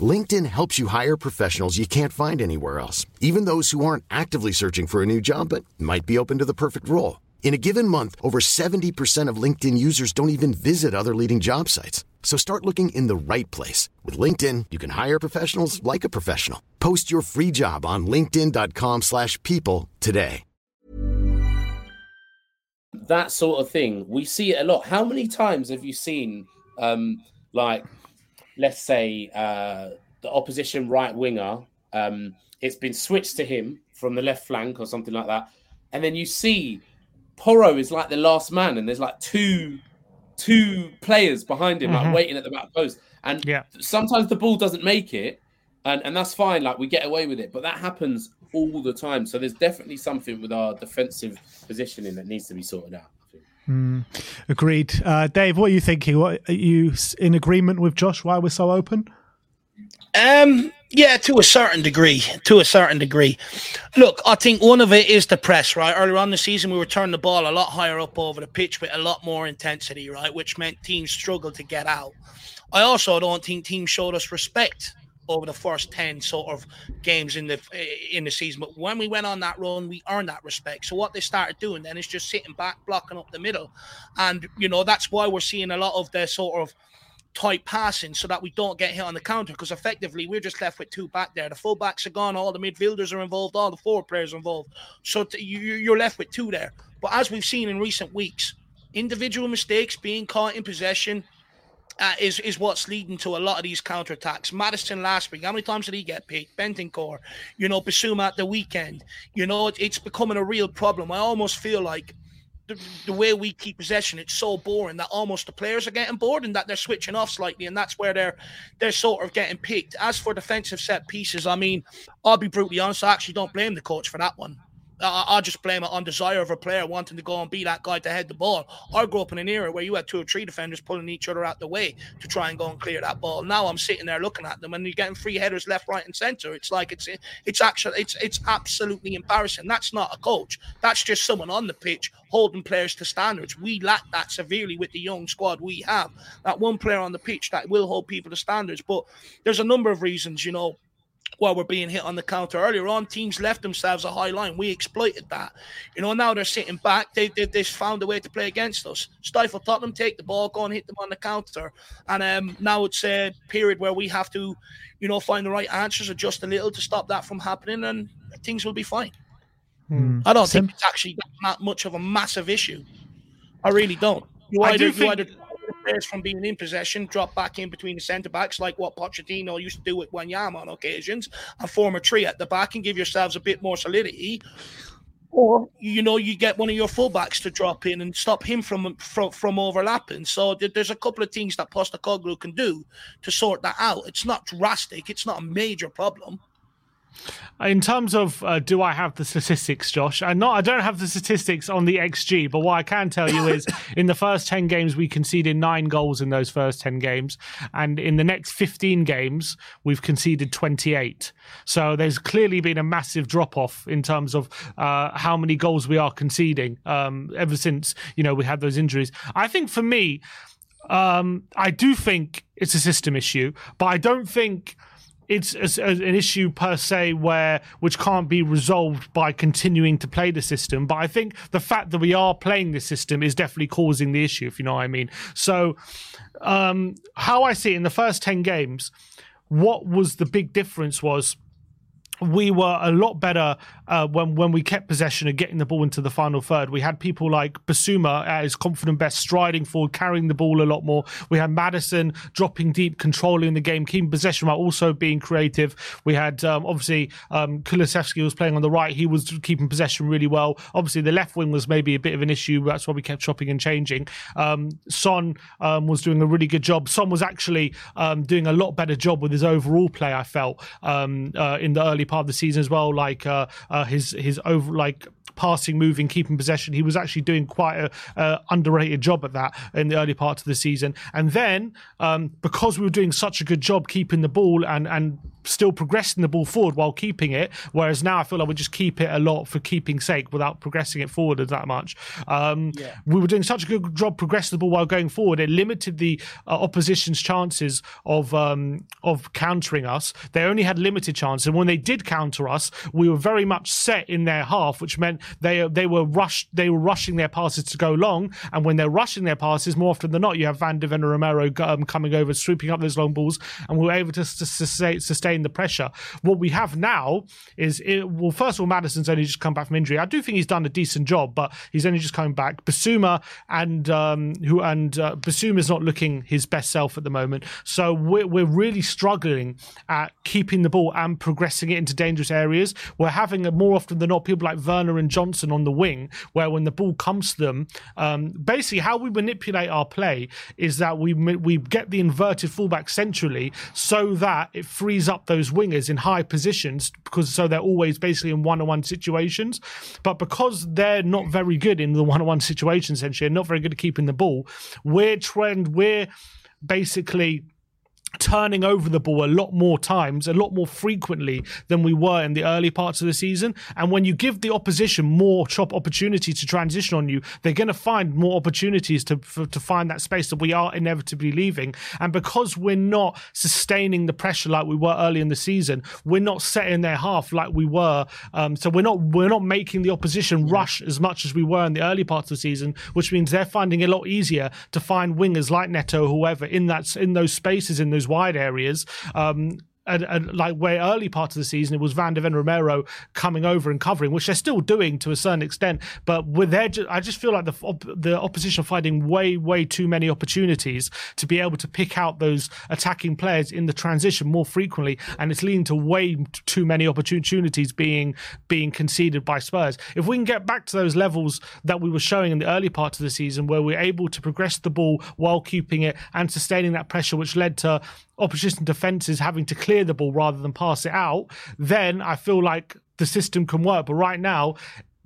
E: LinkedIn helps you hire professionals you can't find anywhere else, even those who aren't actively searching for a new job but might be open to the perfect role. In a given month, over 70% of LinkedIn users don't even visit other leading job sites. So start looking in the right place. With LinkedIn, you can hire professionals like a professional. Post your free job on linkedin.com slash people today.
B: That sort of thing, we see it a lot. How many times have you seen, um, like, let's say, uh, the opposition right winger, um, it's been switched to him from the left flank or something like that, and then you see Porro is like the last man, and there's like two two players behind him, mm-hmm. like waiting at the back post, and
D: yeah.
B: sometimes the ball doesn't make it, and and that's fine. Like we get away with it, but that happens all the time. So there's definitely something with our defensive positioning that needs to be sorted out.
A: Mm, agreed, uh, Dave. What are you thinking? What are you in agreement with Josh? Why we're so open?
C: Um, yeah, to a certain degree. To a certain degree. Look, I think one of it is the press, right? Earlier on the season, we were turning the ball a lot higher up over the pitch with a lot more intensity, right? Which meant teams struggled to get out. I also don't think teams showed us respect over the first 10 sort of games in the in the season but when we went on that run we earned that respect so what they started doing then is just sitting back blocking up the middle and you know that's why we're seeing a lot of their sort of tight passing so that we don't get hit on the counter because effectively we're just left with two back there. The full backs are gone, all the midfielders are involved, all the forward players are involved. So t- you're left with two there. But as we've seen in recent weeks, individual mistakes, being caught in possession, uh, is is what's leading to a lot of these counterattacks. Maddison last week, how many times did he get picked? Bentancur, you know, Bissouma at the weekend. You know, it, it's becoming a real problem. I almost feel like the, the, way we keep possession, it's so boring that almost the players are getting bored and that they're switching off slightly, and that's where they're they're sort of getting picked. As for defensive set pieces, I mean, I'll be brutally honest, I actually don't blame the coach for that one. I, just blame it on desire of a player wanting to go and be that guy to head the ball. I grew up in an era where you had two or three defenders pulling each other out the way to try and go and clear that ball. Now I'm sitting there looking at them and you're getting free headers left, right, and center. It's like it's it's actually it's it's absolutely embarrassing. That's not a coach. That's just someone on the pitch holding players to standards. We lack that severely with the young squad we have. That one player on the pitch that will hold people to standards. But there's a number of reasons, you know while we're being hit on the counter earlier on, teams left themselves a high line. We exploited that. You know, now they're sitting back. They, they, they found a way to play against us. Stifle Tottenham, take the ball, go and hit them on the counter. And um, now it's a period where we have to, you know, find the right answers, adjust a little to stop that from happening, and things will be fine. Hmm. I don't Sim- think it's actually that much of a massive issue. I really don't. You either, I do think- either players from being in possession, drop back in between the centre backs, like what Pochettino used to do with Wanyama on occasions, and form a tree at the back and give yourselves a bit more solidity. Or you know, you get one of your fullbacks to drop in and stop him from from, from overlapping. So there's a couple of things that Postecoglou can do to sort that out. It's not drastic. It's not a major problem.
D: In terms of uh, do I have the statistics, Josh? And not I don't have the statistics on the XG, but what I can tell you is *laughs* in the first 10 games we conceded 9 goals in those first 10 games and in the next 15 games we've conceded 28. So there's clearly been a massive drop off in terms of uh, how many goals we are conceding um, ever since, you know, we had those injuries. I think for me um, I do think it's a system issue, but I don't think it's a, a, an issue per se where which can't be resolved by continuing to play the system. But I think the fact that we are playing the system is definitely causing the issue, if you know what I mean. So, um, how I see it in the first ten games, what was the big difference was we were a lot better uh, when when we kept possession and getting the ball into the final third. We had people like Bissouma at his confident best, striding forward, carrying the ball a lot more. We had Maddison dropping deep, controlling the game, keeping possession while also being creative. We had um, obviously um, was playing on the right; he was keeping possession really well. Obviously, the left wing was maybe a bit of an issue. That's why we kept chopping and changing. Um, Son um, was doing a really good job. Son was actually um, doing a lot better job with his overall play. I felt um, uh, in the early part of the season as well. Like uh, uh, his his over like passing, moving, keeping possession. He was actually doing quite a uh, underrated job at that in the early part of the season. And then um, because we were doing such a good job keeping the ball and and still progressing the ball forward while keeping it, whereas now I feel like we just keep it a lot for keeping sake without progressing it forward that much. Um, yeah. We were doing such a good job progressing the ball while going forward. It limited the uh, opposition's chances of um, of countering us. They only had limited chances, and when they did counter us, we were very much set in their half, which meant they they were rushed. They were rushing their passes to go long, and when they're rushing their passes, more often than not, you have Van de Ven and Romero um, coming over, swooping up those long balls, and we were able to, to sustain the pressure. What we have now is, it, well, first of all, Maddison's only just come back from injury. I do think he's done a decent job, but he's only just coming back. Bissouma and um, who and uh, is not looking his best self at the moment, so we're, we're really struggling at keeping the ball and progressing it into dangerous areas. We're having more often than not people like Werner and Johnson on the wing, where when the ball comes to them, um, basically how we manipulate our play is that we we get the inverted fullback centrally so that it frees up those wingers in high positions because so they're always basically in one-on-one situations. But because they're not very good in the one-on-one situations, essentially, and not very good at keeping the ball, we're trend we're basically turning over the ball a lot more times, a lot more frequently than we were in the early parts of the season. And when you give the opposition more chop opportunity to transition on you, they're going to find more opportunities to for, to find that space that we are inevitably leaving. And because we're not sustaining the pressure like we were early in the season, we're not setting their half like we were. Um, so we're not we're not making the opposition rush as much as we were in the early parts of the season, which means they're finding it a lot easier to find wingers like Neto, whoever in that in those spaces in those those wide areas. Um, and, and, like way early part of the season it was Van de Ven Romero coming over and covering, which they're still doing to a certain extent. But with their, I just feel like the the opposition finding way way too many opportunities to be able to pick out those attacking players in the transition more frequently, and it's leading to way too many opportunities being being conceded by Spurs. If we can get back to those levels that we were showing in the early part of the season, where we're able to progress the ball while keeping it and sustaining that pressure, which led to opposition defenses having to clear the ball rather than pass it out, then I feel like the system can work. But right now,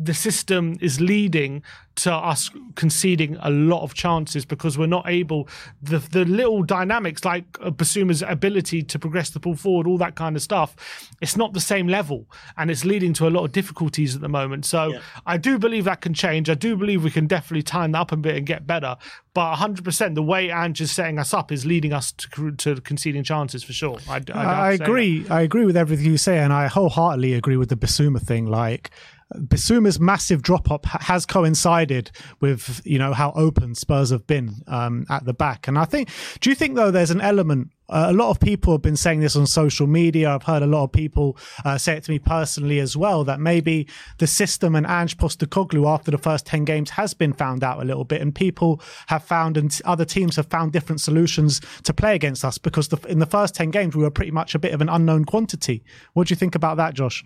D: the system is leading to us conceding a lot of chances because we're not able the the little dynamics like uh, Bissouma's ability to progress the ball forward, all that kind of stuff. It's not the same level, and it's leading to a lot of difficulties at the moment. So yeah. I do believe that can change. I do believe we can definitely tighten that up a bit and get better. But 100%, the way Ange is setting us up is leading us to, to conceding chances for sure. I, I,
A: I agree. That. I agree with everything you say, and I wholeheartedly agree with the Bissouma thing. Like Bissouma's massive drop up has coincided with you know how open Spurs have been um, at the back, and I think. Do you think though there's an element? Uh, a lot of people have been saying this on social media. I've heard a lot of people uh, say it to me personally as well that maybe the system and Ange Postecoglou after the first ten games has been found out a little bit, and people have found and other teams have found different solutions to play against us because the, in the first ten games we were pretty much a bit of an unknown quantity. What do you think about that, Josh?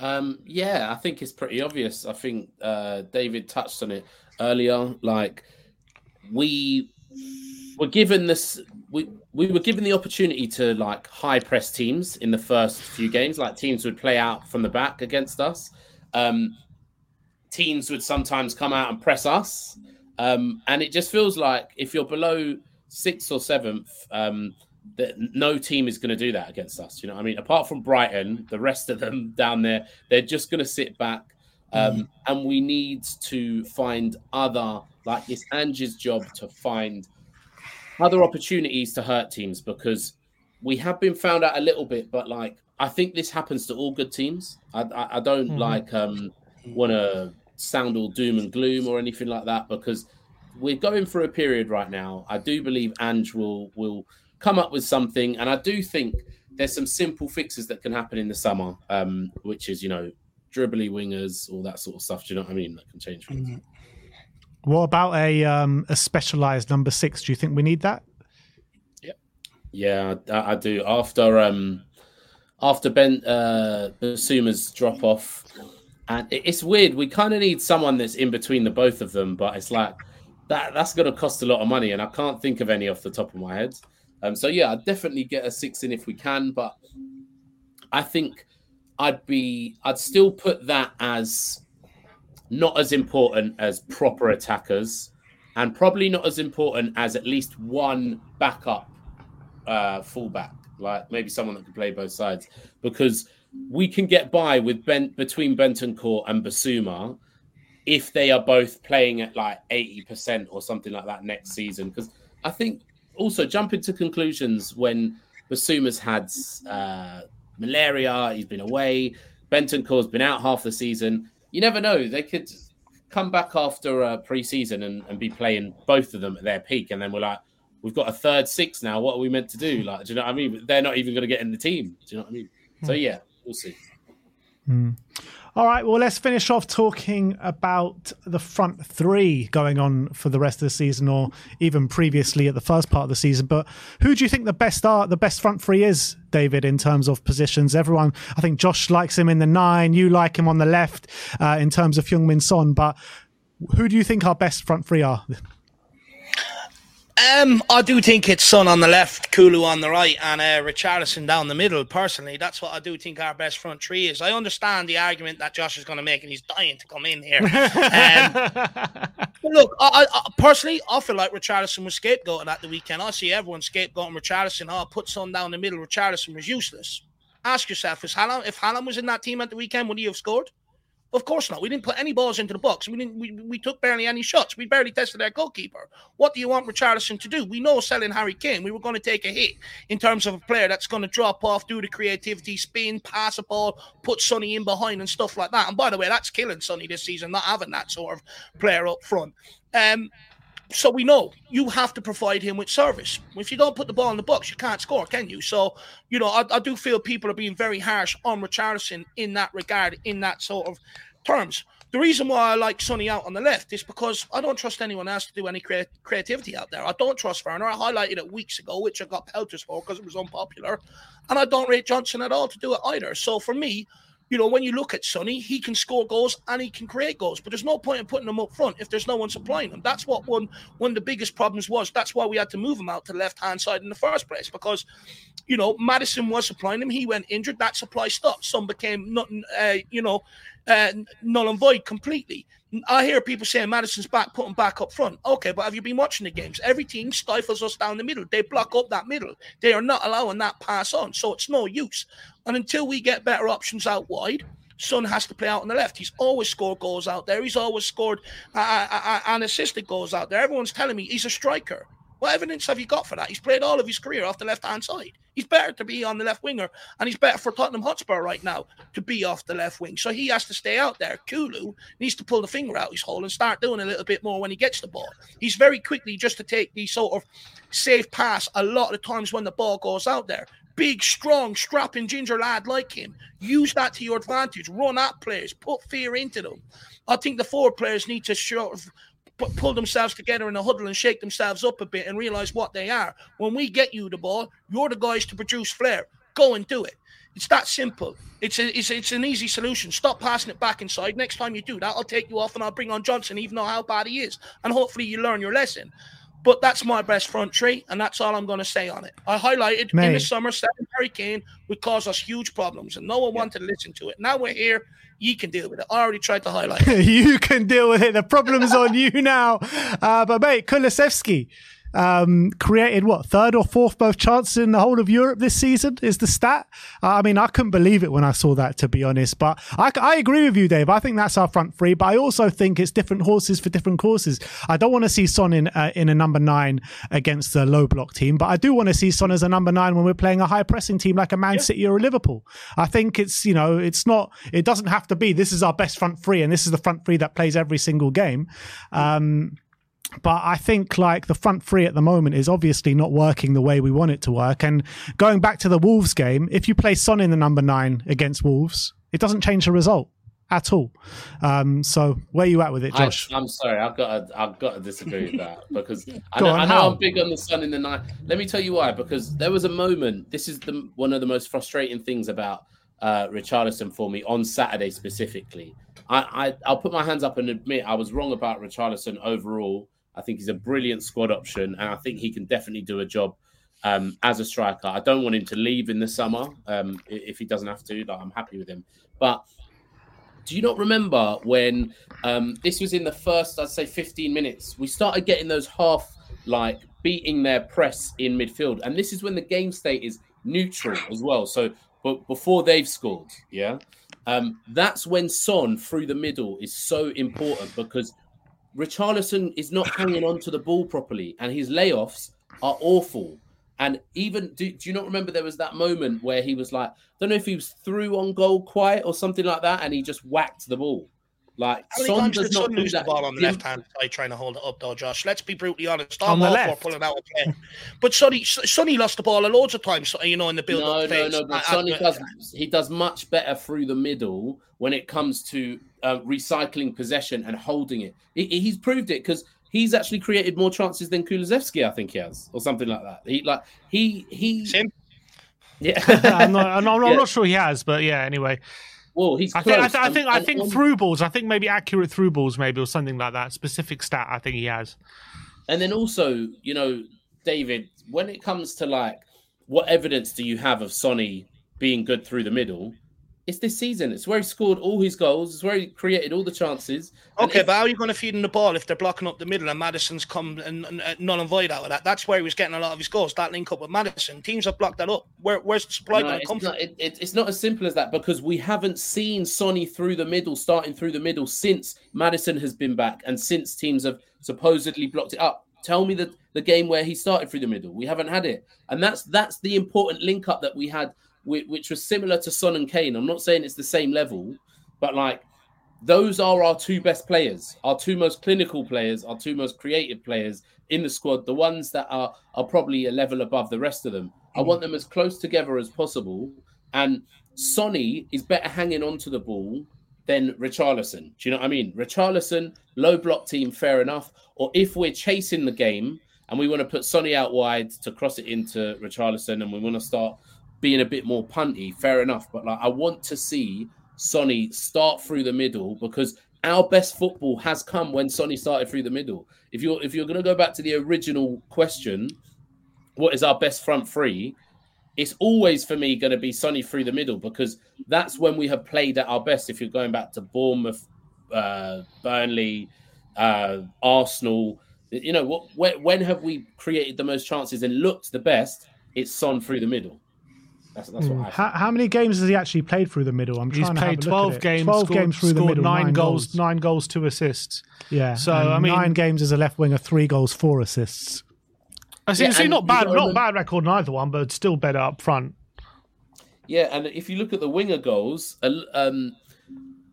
B: Um, yeah, I think it's pretty obvious. I think uh, David touched on it earlier. Like we were given this, we we were given the opportunity to like high press teams in the first few games. Like teams would play out from the back against us. Um, teams would sometimes come out and press us, um, and it just feels like if you're below sixth or seventh. Um, that no team is going to do that against us. You know, I mean, apart from Brighton, the rest of them *laughs* down there, they're just going to sit back. Um, mm. And we need to find other, like it's Ange's job to find other opportunities to hurt teams because we have been found out a little bit, but like I think this happens to all good teams. I, I, I don't mm. like um, want to sound all doom and gloom or anything like that because we're going through a period right now. I do believe Ange will will come up with something. And I do think there's some simple fixes that can happen in the summer, um, which is, you know, dribbly wingers, all that sort of stuff. Do you know what I mean? That can change things. Mm-hmm.
A: What about a um, a specialized number six? Do you think we need that?
B: Yeah, yeah, I, I do. After um, after Ben uh, Bissouma's drop off, and it's weird. We kind of need someone that's in between the both of them, but it's like that that's going to cost a lot of money, and I can't think of any off the top of my head. Um, so yeah, I'd definitely get a six in if we can, but I think I'd be I'd still put that as not as important as proper attackers, and probably not as important as at least one backup uh, fullback, like maybe someone that can play both sides, because we can get by with Ben between Bentancur and Bissouma if they are both playing at like eighty percent or something like that next season. Because I think also jumping to conclusions when Bissouma's had uh, malaria, he's been away, Bentancur's been out half the season. You never know; they could come back after a pre-season and, and be playing both of them at their peak, and then we're like, we've got a third six now. What are we meant to do? Like, do you know what I mean? They're not even going to get in the team. Do you know what I mean? So hmm. yeah, we'll see.
A: Mm. All right, well, let's finish off talking about the front three going on for the rest of the season, or even previously at the first part of the season. But who do you think the best are? The best front three is David in terms of positions. Everyone, I think Josh likes him in the nine. You like him on the left uh, in terms of Heung-Min Son. But who do you think our best front three are? *laughs*
C: Um, I do think it's Son on the left, Kulu on the right, and uh, Richarlison down the middle. Personally, that's what I do think our best front three is. I understand the argument that Josh is going to make, and he's dying to come in here. um, *laughs* look, I, I, personally, I feel like Richarlison was scapegoated at the weekend. I see everyone scapegoating Richarlison. Oh, put Son down the middle. Richarlison was useless. Ask yourself: Is Haaland, if Haaland was in that team at the weekend, would he have scored? Of course not. We didn't put any balls into the box. We didn't. We, we took barely any shots. We barely tested our goalkeeper. What do you want Richarlison to do? We know selling Harry Kane, we were going to take a hit in terms of a player that's going to drop off, do the creativity, spin, pass a ball, put Sonny in behind and stuff like that. And by the way, that's killing Sonny this season, not having that sort of player up front. Um, so we know you have to provide him with service. If you don't put the ball in the box, you can't score, can you? So, you know, I, I do feel people are being very harsh on Richarlison in that regard, in that sort of terms. The reason why I like Sonny out on the left is because I don't trust anyone else to do any crea- creativity out there. I don't trust Werner. I highlighted it weeks ago, which I got pelters for because it was unpopular. And I don't rate Johnson at all to do it either. So for me, you know, when you look at Sonny, he can score goals and he can create goals, but there's no point in putting him up front if there's no one supplying them. That's what one one of the biggest problems was. That's why we had to move him out to the left hand side in the first place because, you know, Maddison was supplying him. He went injured. That supply stopped. Some became nothing, uh, you know, uh, null and void completely. I hear people saying Maddison's back, put him back up front. Okay, but have you been watching the games? Every team stifles us down the middle. They block up that middle. They are not allowing that pass on, so it's no use. And until we get better options out wide, Son has to play out on the left. He's always scored goals out there. He's always scored uh, uh, uh, and assisted goals out there. Everyone's telling me he's a striker. What evidence have you got for that? He's played all of his career off the left hand side. He's better to be on the left winger, and he's better for Tottenham Hotspur right now to be off the left wing. So he has to stay out there. Kulu needs to pull the finger out his hole and start doing a little bit more when he gets the ball. He's very quickly just to take the sort of safe pass a lot of times when the ball goes out there. Big, strong, strapping ginger lad like him. Use that to your advantage. Run at players. Put fear into them. I think the forward players need to sort of pull themselves together in a huddle and shake themselves up a bit and realize what they are. When we get you the ball, you're the guys to produce flair. Go and do it. It's that simple. It's a, it's, it's an easy solution. Stop passing it back inside. Next time you do that, I'll take you off and I'll bring on Johnson, even though how bad he is. And hopefully you learn your lesson. But that's my best front three, and that's all I'm going to say on it. I highlighted Mate. in the summer, Stephen Harry Kane would cause us huge problems, and no one yeah. wanted to listen to it. Now we're here you can deal with it. I already tried to highlight *laughs*
A: you can deal with it. The problem's on you now. Uh, but mate, Kulusevski, um, created what third or fourth both chances in the whole of Europe this season is the stat. Uh, I mean, I couldn't believe it when I saw that, to be honest. But I, I agree with you, Dave. I think that's our front three. But I also think it's different horses for different courses. I don't want to see Son in uh, in a number nine against a low block team, but I do want to see Son as a number nine when we're playing a high pressing team like a Man yeah. City or a Liverpool. I think it's you know it's not it doesn't have to be this is our best front three and this is the front three that plays every single game. Um, but I think like the front three at the moment is obviously not working the way we want it to work. And going back to the Wolves game, if you play Son in the number nine against Wolves, it doesn't change the result at all. Um, so where are you at with it, Josh?
B: I, am sorry, I've got to, I've got to disagree with that *laughs* because I know, on, I know I'm big on the Son in the night. Let me tell you why. Because there was a moment. This is the one of the most frustrating things about uh, Richarlison for me on Saturday specifically. I, I I'll put my hands up and admit I was wrong about Richarlison overall I think he's a brilliant squad option, and I think he can definitely do a job um, as a striker. I don't want him to leave in the summer um, if he doesn't have to. Like, I'm happy with him. But do you not remember when um, this was in the first, I'd say, 15 minutes? We started getting those half like beating their press in midfield, and this is when the game state is neutral as well. So, but before they've scored, yeah. Um, that's when Son through the middle is so important because Richarlison is not hanging on to the ball properly, and his layoffs are awful. And even do, do you not remember there was that moment where he was like, I don't know if he was through on goal quite or something like that, and he just whacked the ball. Like
C: How many
B: Son does not
C: Son lose the ball on the
B: The-
C: left hand side trying to hold it up though, Josh? Let's be brutally honest.
D: On the left.
C: pulling out a play. But Sonny, Sonny lost the ball a loads of times, you know, in the build up.
B: no,
C: phase.
B: no. But
C: And-
B: Sonny
C: and-
B: does he does much better through the middle when it comes to uh, recycling possession and holding it. He, he's proved it because he's actually created more chances than Kulusevski. I think he has, or something like that. He like he he.
C: Same.
B: Yeah, *laughs*
D: I'm not, I'm not, I'm
B: Yeah.
D: not sure he has, but yeah. Anyway,
B: Well, he's.
D: I think I, th- I
B: And-
D: think I think
B: on-
D: through balls. I think maybe accurate through balls, maybe or something like that. Specific stat. I think he has.
B: And then also, you know, David, when it comes to like what evidence do you have of Sonny being good through the middle? It's this season. It's where he scored all his goals. It's where he created all the chances.
C: Okay,
B: if-
C: but how are you going to feed him the ball if they're blocking up the middle and Maddison's come and, and, and null and void out of that? That's where he was getting a lot of his goals. That link up with Maddison, teams have blocked that up. Where, where's the supply
B: No,
C: going to come from?
B: it, it- it's not as simple as that because we haven't seen Sonny through the middle, starting through the middle since Maddison has been back and since teams have supposedly blocked it up. Tell me the, the game where he started through the middle. We haven't had it, and that's that's the important link up that we had, which, was similar to Son and Kane. I'm not saying it's the same level, but like those are our two best players, our two most clinical players, our two most creative players in the squad, the ones that are are probably a level above the rest of them. I want them as close together as possible. And Sonny is better hanging on to the ball than Richarlison. Do you know what I mean? Richarlison, low block team, fair enough. Or if we're chasing the game and we want to put Sonny out wide to cross it into Richarlison and we want to start being a bit more punty, fair enough. But like I want to see Sonny start through the middle because our best football has come when Sonny started through the middle. If you're if you're gonna go back to the original question, what is our best front three? It's always for me going to be Sonny through the middle because that's when we have played at our best. If you're going back to Bournemouth, uh, Burnley, uh, Arsenal, you know what? When, when have we created the most chances and looked the best? It's Son through the middle. That's, that's what I.
A: How, how many games has he actually played through the middle? I'm
D: He's
A: trying to have
D: played
A: a look at
D: twelve games.
A: 12
D: scored,
A: games through the middle,
D: nine, goals,
A: goals.
D: nine goals, two assists.
A: Yeah.
D: So,
A: and
D: I mean-
A: nine games as a left winger, three goals, four assists.
D: I see,
B: Yeah,
D: see not bad, not bad record in either one, but still better up front.
B: Yeah, and if you look at the winger goals, uh, um,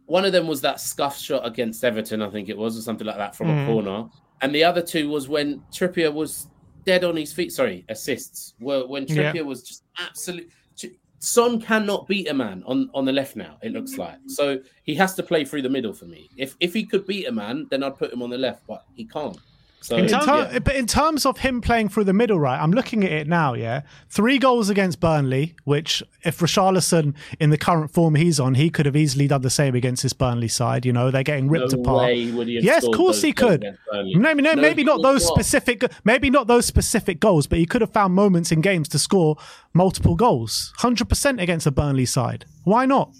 B: one of them was that scuff shot against Everton, I think it was, or something like that from
D: Mm.
B: a corner, and the other two was when Trippier was dead on his feet. Sorry, assists. Were when
D: Yeah.
B: Trippier was just absolute. Son cannot beat a man on, on the left now. It looks like so he has to play through the middle for me. If if he could beat a man, then I'd put him on the left, but he can't. So
A: In ter-
B: yeah.
A: But in terms of him playing through the middle, right? I'm looking at it now. Yeah, three goals against Burnley, which if Richarlison in the current form he's on, he could have easily done the same against this Burnley side. You know, they're getting ripped
B: No
A: apart.
B: way would he have
A: yes, of course he could. Maybe, no,
B: No,
A: maybe not those
B: course not.
A: specific. Maybe not those specific goals, but he could have found moments in games to score multiple goals. Hundred percent against the Burnley side. Why not?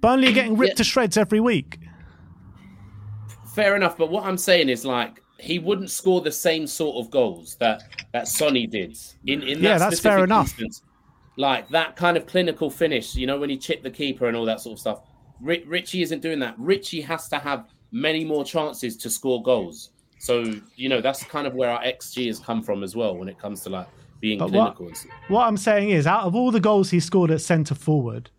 A: Burnley are getting ripped
B: Yeah.
A: to shreds every week.
B: Fair enough, but what I'm saying is like he wouldn't score the same sort of goals that that Sonny did in in that
A: Yeah, that's fair
B: specific
A: enough.
B: instance. Like that kind of clinical finish, you know, when he chipped the keeper and all that sort of stuff. Ri- Richie isn't doing that. Richie has to have many more chances to score goals. So you know that's kind of where our XG has come from as well when it comes to like being
A: But
B: clinical. stuff.
A: What I'm saying is, out of all the goals he scored at centre forward,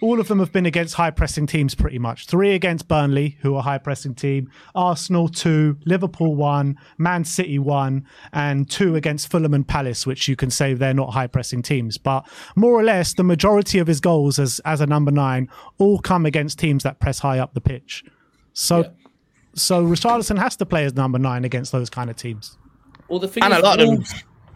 A: all of them have been against high pressing teams pretty much. Three against Burnley, who are a high pressing team, Arsenal two, Liverpool one, Man City one, and two against Fulham and Palace, which you can say they're not high pressing teams. But more or less, the majority of his goals as, as a number nine all come against teams that press high up the pitch. So,
B: Yeah.
A: so Richarlison has to play as number nine against those kind of teams.
B: Well, the thing
C: And
B: is,
C: a lot of them-
B: Wolves,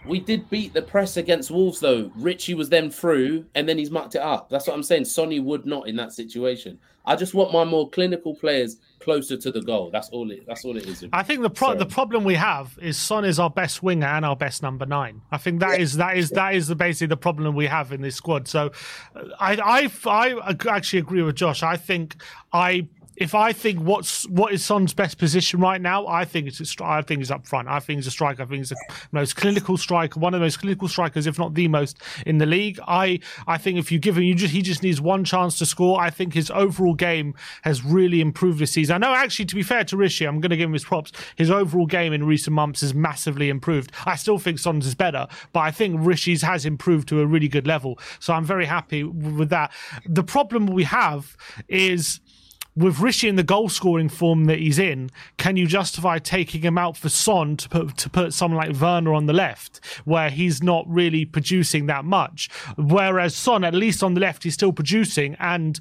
B: we did beat the press against Wolves, though. Richie was then through, and then he's mucked it up. That's what I'm saying. Sonny would not in that situation. I just want my more clinical players closer to the goal. That's all it. That's all it is.
D: I think the pro-
B: Sorry.
D: the problem we have is Son is our best winger and our best number nine. I think that is that is that is the basically the problem we have in this squad. So, I I I actually agree with Josh. I think I. If I think what's what is Son's best position right now, I think it's I think he's up front. I think he's a striker. I think he's the most clinical striker, one of the most clinical strikers, if not the most in the league. I I think if you give him, you just he just needs one chance to score. I think his overall game has really improved this season. I know actually, to be fair to Rishi, I'm going to give him his props. His overall game in recent months has massively improved. I still think Son's is better, but I think Rishi's has improved to a really good level. So I'm very happy with that. The problem we have is with Rishi in the goal scoring form that he's in, can you justify taking him out for Son to put to put someone like Werner on the left, where he's not really producing that much? Whereas Son, at least on the left, he's still producing and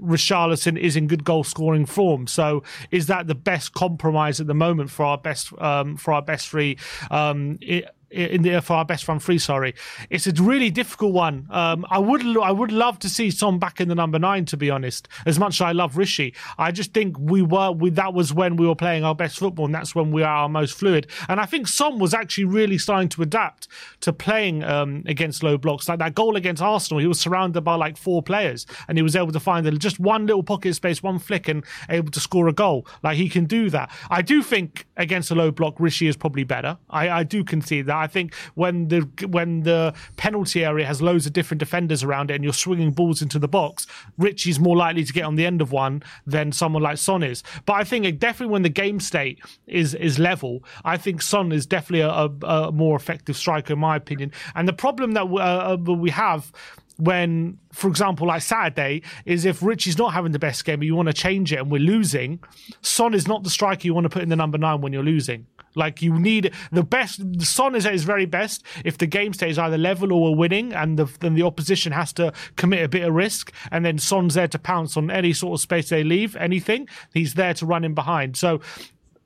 D: Richarlison is in good goal scoring form. So is that the best compromise at the moment for our best um, for our best three? Um, it, in the for our best front three. Sorry, it's a really difficult one. Um, I would I would love to see Son back in the number nine. To be honest, as much as I love Rishi, I just think we were we, that was when we were playing our best football, and that's when we are our most fluid. And I think Son was actually really starting to adapt to playing um, against low blocks. Like that goal against Arsenal, he was surrounded by like four players, and he was able to find just one little pocket space, one flick, and able to score a goal. Like he can do that. I do think against a low block, Rishi is probably better. I, I do concede that. I think when the when the penalty area has loads of different defenders around it and you're swinging balls into the box, Richie's more likely to get on the end of one than someone like Son is. But I think definitely when the game state is is level, I think Son is definitely a, a more effective striker in my opinion. And the problem that uh, we have when, for example, like Saturday, is if Richie's not having the best game, and you want to change it and we're losing, Son is not the striker you want to put in the number nine when you're losing. Like you need the best. Son is at his very best if the game stays either level or we're winning, and the, then the opposition has to commit a bit of risk, and then Son's there to pounce on any sort of space they leave. Anything he's there to run in behind. So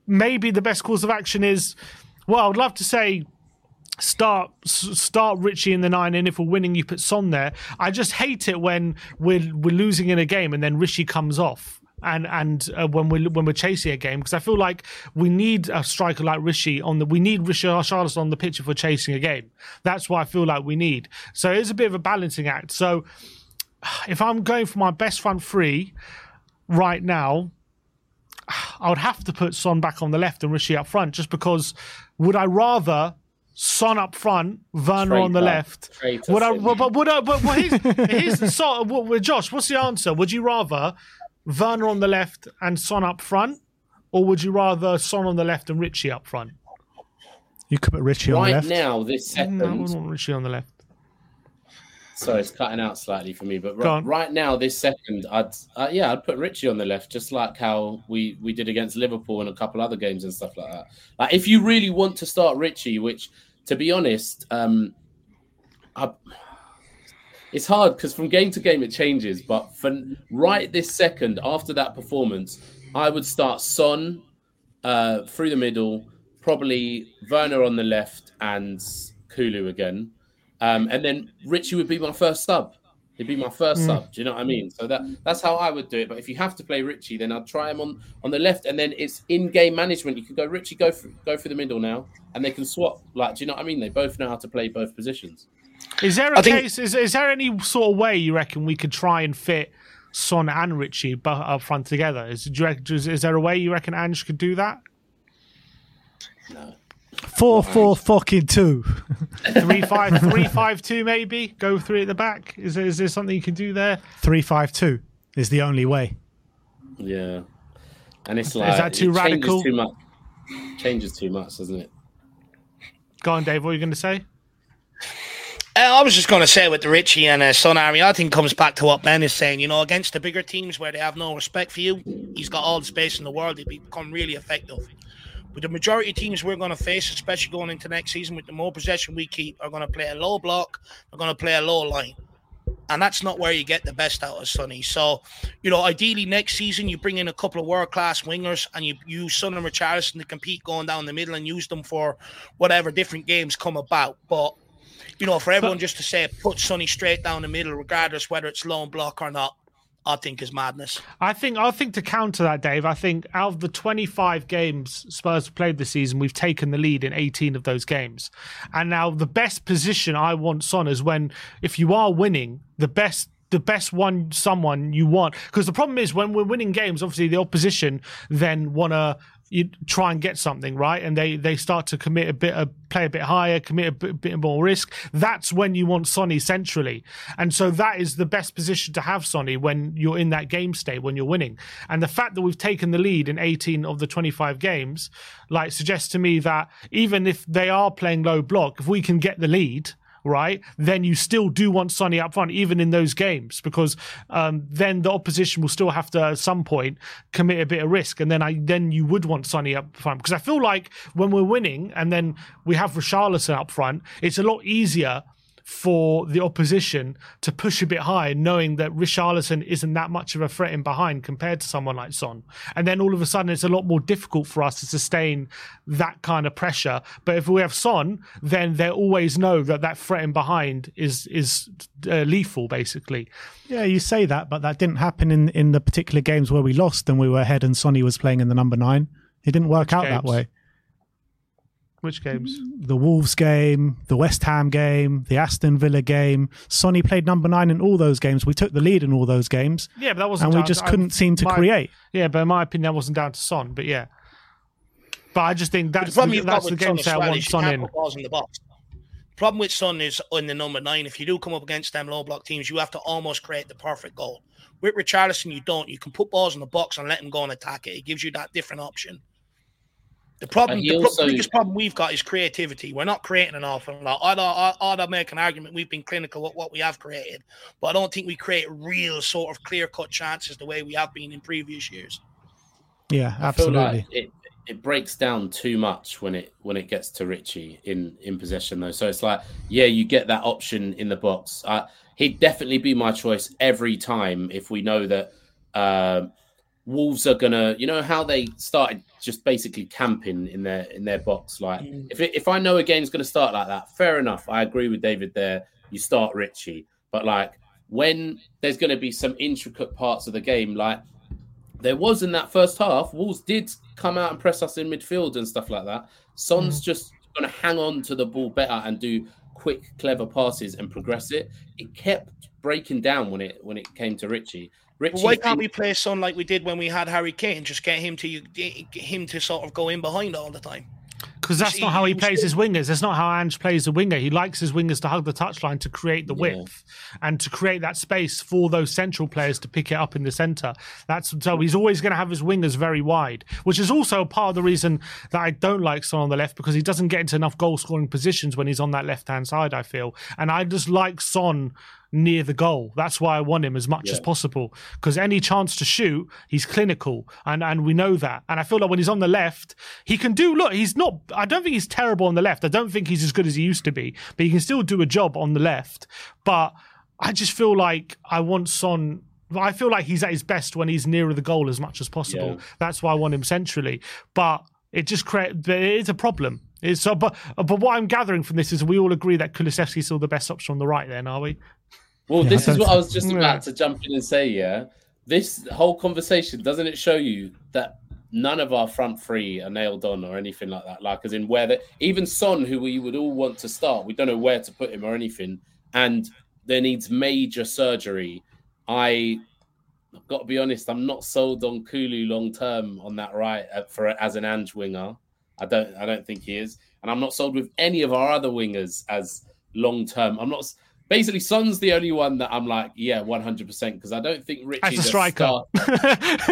D: maybe the best course of action is, well, I would love to say start start Richie in the nine, and if we're winning, you put Son there. I just hate it when we're we're losing in a game and then Richie comes off and and uh, when we're when we're chasing a game because I feel like we need a striker like Richie on the we need Rishi Charles on the pitch if we're chasing a game. That's what I feel like we need. So it's a bit of a balancing act. So *sighs* if I'm going for my best front three right now, *sighs* I would have to put Son back on the left and Richie up front, just because would I rather Son up front, Werner Traitor. on the left. Traitor would I? But, would I? But, but here's, here's. Of, Josh, what's the answer? Would you rather Werner on the left and Son up front, or would you rather Son on the left and Richie up front?
A: You could put Richie
B: right
A: on the left.
B: Right now, this second.
D: No, I would want Richie on the left.
B: So it's cutting out slightly for me, but right, right, now, this second, I'd uh, yeah, I'd put Richie on the left, just like how we we did against Liverpool and a couple other games and stuff like that. Like if you really want to start Richie, which to be honest, um, I, it's hard because from game to game it changes. But for right this second, after that performance, I would start Son uh, through the middle, probably Werner on the left and Kulu again, um, and then Richie would be my first sub. He'd be my first mm. sub. Do you know what I mean? So that that's how I would do it. But if you have to play Richie, then I'd try him on on the left, and then it's in game management. You can go Richie, go for, go for the middle now, and they can swap. Like, do you know what I mean? They both know how to play both positions.
D: Is there a I case? Think... Is, is there any sort of way you reckon we could try and fit Son and Richie up front together? Is, is, is there a way you reckon Ange could do that?
B: No.
A: Four, four, fucking two. *laughs*
D: three, five, *laughs* three, five, two. Maybe go three at the back. Is there, is there something you can do there?
A: Three, five, two is the only way.
B: Yeah, and it's like
D: is that too radical?
B: Too much. Changes too much, doesn't it?
D: Go on, Dave. What are you going to say?
C: Uh, I was just going to say with the Richie and uh, I think comes back to what Ben is saying. You know, against the bigger teams where they have no respect for you, he's got all the space in the world. He'd become really effective. But the majority of teams we're going to face, especially going into next season, with the more possession we keep, are going to play a low block. They're going to play a low line, and that's not where you get the best out of Sonny. So, you know, ideally next season you bring in a couple of world class wingers and you use Son and Richarlison to compete going down the middle and use them for whatever different games come about. But you know, for everyone just to say put Sonny straight down the middle, regardless whether it's lone block or not, I think is madness.
D: I think I think to counter that, Dave, I think out of the 25 games Spurs played this season, we've taken the lead in 18 of those games. And now the best position I want Son is when if you are winning, the best the best one someone you want because the problem is when we're winning games obviously the opposition then want to you try and get something right? And they they start to commit a bit of play a bit higher commit a bit, bit more risk. That's when you want sonny centrally. And so that is the best position to have sonny when you're in that game state when you're winning. And the fact that we've taken the lead in 18 of the 25 games like suggests to me that even if they are playing low block if we can get the lead right, then you still do want Sonny up front, even in those games, because um, then the opposition will still have to at some point commit a bit of risk, and then I then you would want Sonny up front. Because I feel like when we're winning and then we have Richarlison up front, it's a lot easier for the opposition to push a bit high, knowing that Richarlison isn't that much of a threat in behind compared to someone like Son. And then all of a sudden, it's a lot more difficult for us to sustain that kind of pressure. But if we have Son, then they always know that that threat in behind is is uh, lethal, basically.
A: Yeah, you say that, but that didn't happen in in the particular games where we lost and we were ahead and Sonny was playing in the number nine. It didn't work
D: Which
A: out that way.
D: Which games?
A: The Wolves game, the West Ham game, the Aston Villa game. Sonny played number nine in all those games. We took the lead in all those games.
D: Yeah, but that wasn't.
A: and we just
D: to- um,
A: couldn't seem to
D: my-
A: create.
D: Yeah, but in my opinion, that wasn't down to Son. But yeah, but I just think that's
C: the problem
D: the, that's the game
C: Son
D: say I want
C: is
D: Son in.
C: put balls in the box. problem with Son is on the number nine. If you do come up against them low block teams, you have to almost create the perfect goal. With Richarlison, you don't. You can put balls in the box and let him go and attack it. It gives you that different option. The problem, the
B: also-
C: biggest problem we've got is creativity. We're not creating an awful lot. I'd, I'd, I'd make an argument we've been clinical with what we have created, but I don't think we create real sort of clear cut chances the way we have been in previous years.
A: Yeah, absolutely.
B: like it it breaks down too much when it when it gets to Richie in in possession though. So it's like, yeah, you get that option in the box. Uh, he'd definitely be my choice every time if we know that um Wolves are gonna, you know, how they started just basically camping in their in their box. Like, mm. if it, if I know a game's gonna start like that, fair enough. I agree with David there. You start Richie, but like when there's gonna be some intricate parts of the game, like there was in that first half. Wolves did come out and press us in midfield and stuff like that. Son's mm. just going to hang on to the ball better and do quick, clever passes and progress it. It kept breaking down when it when it came to Richie. Richie,
C: why can't we play Son like we did when we had Harry Kane? Just get him to get him to sort of go in behind all the time.
D: Because that's
C: See,
D: not how he
C: he
D: plays his wingers. That's not how Ange plays the winger. He likes his wingers to hug the touchline to create the
B: Yeah.
D: width and to create that space for those central players to pick it up in the centre. That's so he's always going to have his wingers very wide, which is also part of the reason that I don't like Son on the left because he doesn't get into enough goal scoring positions when he's on that left hand side. I feel, and I just like Son near the goal. That's why I want him as much as possible because any chance to shoot, he's clinical, and and we know that. And I feel like when he's on the left, he can do. Look, he's not. I don't think he's terrible on the left. I don't think he's as good as he used to be, but he can still do a job on the left. But I just feel like I want Son. I feel like he's at his best when he's nearer the goal as much as possible.
B: Yeah.
D: That's why I want him centrally. But it just creates. It is a problem. It's, so, but but what I'm gathering from this is we all agree that Kulusevski's still the best option on the right. Then are we?
B: Well,
A: Yeah,
B: this is what I was just about to jump in and say. Yeah, this whole conversation doesn't it show you that none of our front three are nailed on or anything like that? Like, as in where the even Son, who we would all want to start, we don't know where to put him or anything, and there needs major surgery. I. I've got to be honest. I'm not sold on Kulu long term on that right uh, for as an Ange winger. I don't. I don't think he is, and I'm not sold with any of our other wingers as long term. I'm not. Basically, Son's the only one that I'm like, yeah, 100 percent because I don't think Richie
D: As a striker. *laughs*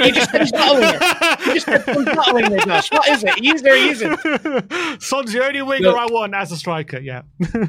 C: He just he's not a. He just he's Josh. What is it? He is or he isn't? *laughs*
D: Son's the only winger
B: Look.
D: I want as a striker. Yeah.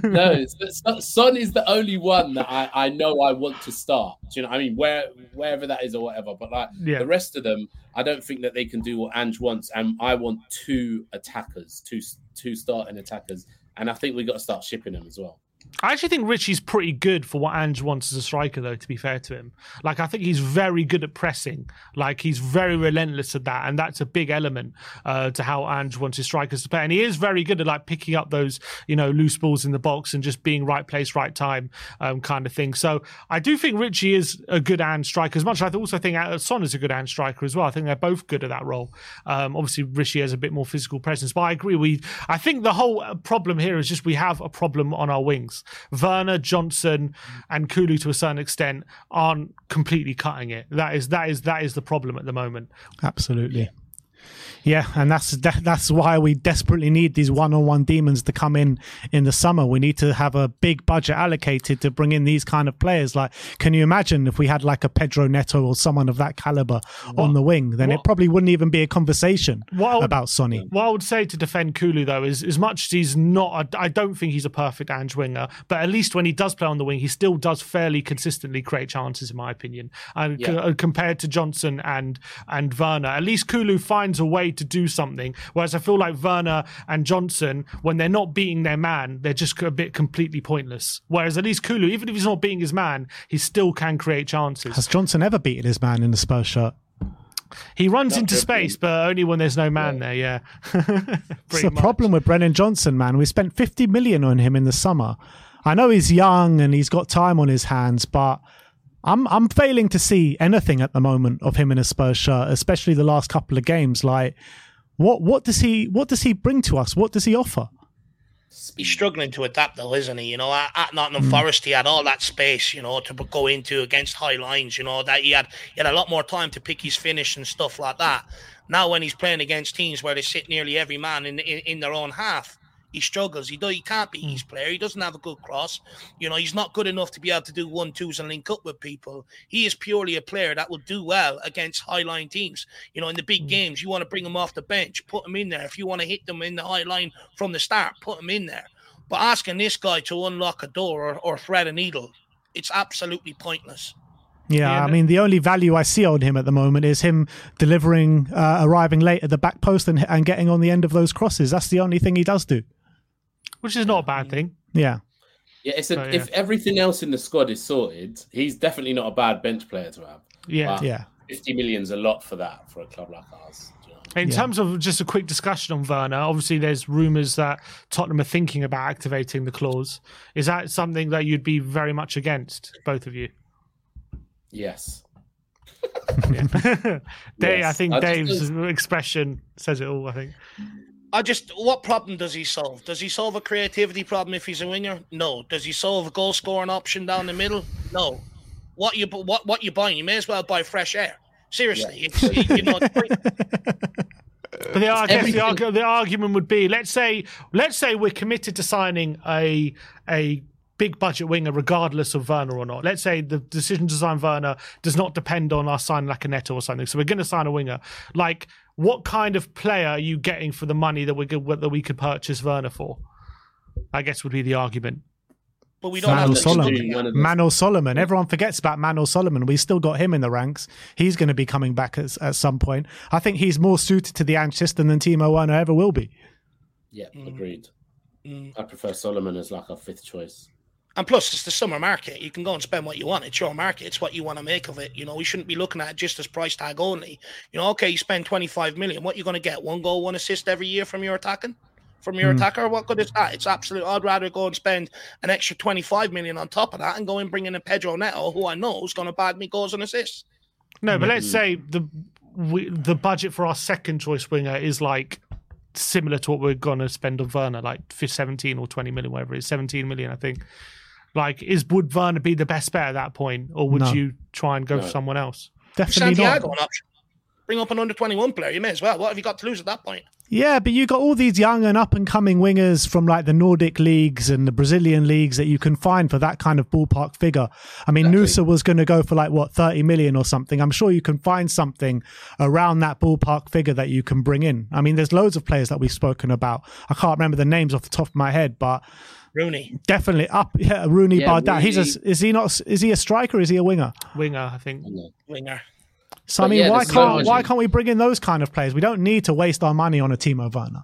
B: no, *laughs* Son- is the only one that I, I know I want to start. Do you know? I mean, where wherever that is or whatever. But like
D: Yeah.
B: the rest of them, I don't think that they can do what Ange wants. And I want two attackers, two two starting attackers, and I think we got to start shipping them as well.
D: I actually think Richie's pretty good for what Ange wants as a striker, though, to be fair to him. Like, I think he's very good at pressing. Like, he's very relentless at that. And that's a big element uh, to how Ange wants his strikers to play. And he is very good at, like, picking up those, you know, loose balls in the box and just being right place, right time um, kind of thing. So I do think Richie is a good Ange striker, as much I also think Son is a good Ange striker as well. I think they're both good at that role. Um, obviously, Richie has a bit more physical presence. But I agree. We, I think the whole uh, problem here is just we have a problem on our wings. Werner, Johnson, and Kulu to a certain extent aren't completely cutting it. That is that is that is the problem at the moment.
A: Absolutely. Yeah, and that's that, that's why we desperately need these one-on-one demons to come in in the summer. We need to have a big budget allocated to bring in these kind of players. Like, can you imagine if we had like a Pedro Neto or someone of that caliber on the wing? Then it probably wouldn't even be a conversation
D: would-
A: about Sonny.
D: What I would say to defend Kulu though is, as much as he's not, I don't think he's a perfect Ange winger, but at least when he does play on the wing, he still does fairly consistently create chances, in my opinion. And
B: Yeah.
D: co- uh, compared to Johnson and and Werner, at least Kulu finds a way to do something. Whereas I feel like Werner and Johnson, when they're not beating their man, they're just a bit completely pointless. Whereas at least Kulu, even if he's not beating his man, he still can create chances.
A: Has Johnson ever beaten his man in the Spurs shirt?
D: He runs
B: Not
D: into
B: dribbling.
D: space, but only when there's no man there. Yeah, *laughs*
A: It's the
D: much.
A: problem with Brennan Johnson, man. We spent 50 million on him in the summer. I know he's young and he's got time on his hands, but I'm I'm failing to see anything at the moment of him in a Spurs shirt, especially the last couple of games. Like, what what does he what does he bring to us? What does he offer?
C: He's struggling to adapt, though, isn't he? You know, at. Nottingham mm. Forest, he had all that space, you know, to go into against high lines. You know that he had he had a lot more time to pick his finish and stuff like that. Now, when he's playing against teams where they sit nearly every man in in, in their own half, he struggles. He do he can't be his player. He doesn't have a good cross. You know, he's not good enough to be able to do one twos and link up with people. He is purely a player that will do well against high line teams. You know, in the big games, you want to bring him off the bench, put him in there. If you want to hit them in the high line from the start, put him in there. But asking this guy to unlock a door or, or thread a needle, it's absolutely pointless.
A: Yeah,
D: Yeah,
A: I mean, the only value I see on him at the moment is him delivering, uh, arriving late at the back post and, and getting on the end of those crosses. That's the only thing he does do.
D: Which is not a bad thing.
A: Yeah.
B: Yeah, it's a,
D: yeah.
B: if everything else in the squad is sorted, he's definitely not a bad bench player to have.
D: Yeah.
B: But
A: Yeah.
B: 50 million's a lot for that for a club like ours. do you know I mean?
D: In terms of just a quick discussion on Werner, obviously there's rumours that Tottenham are thinking about activating the clause. Is that something that you'd be very much against, both of you?
B: Yes. *laughs*
D: Dave, *laughs* I think
B: I
D: Dave's
B: don't-
D: expression says it all. I think.
C: I just, what problem does he solve? Does he solve a creativity problem if he's a winger? No. Does he solve a goal scoring option down the middle? No. What you what what you buying? You may as well buy fresh air. Seriously, it's, you know.
D: But *laughs* the, I guess the, the argument would be: let's say, let's say we're committed to signing a a big budget winger, regardless of Werner or not. Let's say the decision to sign Werner does not depend on us signing like a Neto or something. So we're going to sign a winger. Like, what kind of player are you getting for the money that we could that we could purchase Werner for? I guess would be the argument.
C: but we don't
A: Manor
C: have
B: let's
C: to
B: do
A: Solomon.
B: one of those.
A: Manor Solomon. Everyone forgets about Manor Solomon. We still got him in the ranks. He's going to be coming back at, at some point. I think he's more suited to the Ange system than Timo Werner ever will be.
B: Yeah,
D: Mm.
B: agreed. I prefer Solomon as like a fifth choice.
C: And plus, it's the summer market. You can go and spend what you want. It's your market. It's what you want to make of it. You know, we shouldn't be looking at it just as price tag only. You know, okay, you spend 25 million. What are you going to get? One goal, one assist every year from your attacking? From your hmm. attacker? What good is that? It's absolute. I'd rather go and spend an extra 25 million on top of that and go and bring in a Pedro Neto, who I know is going to bag me goals and assists.
D: No, but let's hmm. say the we, the budget for our second choice winger is like similar to what we're going to spend on Werner, like for 17 or 20 million, whatever it is, 17 million, I think. Like, is would Werner be the best bet at that point, or would
A: No.
D: you try and go for someone else?
A: Definitely
C: Santiago,
A: not.
C: an option. Bring up an under 21 player. You may as well. What have you got to lose at that point?
A: Yeah, but you got all these young and up and coming wingers from like the Nordic leagues and the Brazilian leagues that you can find for that kind of ballpark figure. I mean,
B: Exactly.
A: Nusa was going to go for like what, 30 million or something. I'm sure you can find something around that ballpark figure that you can bring in. I mean, there's loads of players that we've spoken about. I can't remember the names off the top of my head, but
C: Roony.
A: definitely up. Yeah, Roony
B: Yeah,
A: that. He's a, is he not, is he a striker? Or is he a winger?
D: Winger, I think.
C: Winger.
A: So, I mean,
B: yeah,
A: why can't, why can't we bring in those kind of players? We don't need to waste our money on a Timo Werner.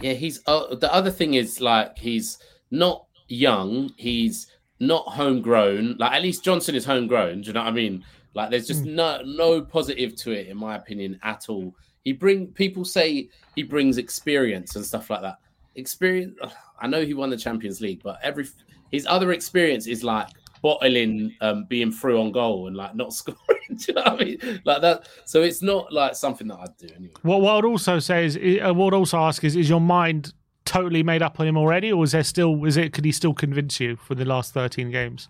B: Yeah, he's uh, the other thing is like he's not young, he's not homegrown. Like at least Johnson is homegrown. Do you know what I mean? Like there's just no no positive to it in my opinion at all. He bring people say he brings experience and stuff like that. Experience. I know he won the Champions League, but every his other experience is like bottling, um, being through on goal and like not *laughs* scoring. Do you know what I mean? Like that. So it's not like something that I'd do anyway.
D: What, what I'd also say is, uh, what I'd also ask is, is your mind totally made up on him already, or is there still, is it, could he still convince you for the last 13 games?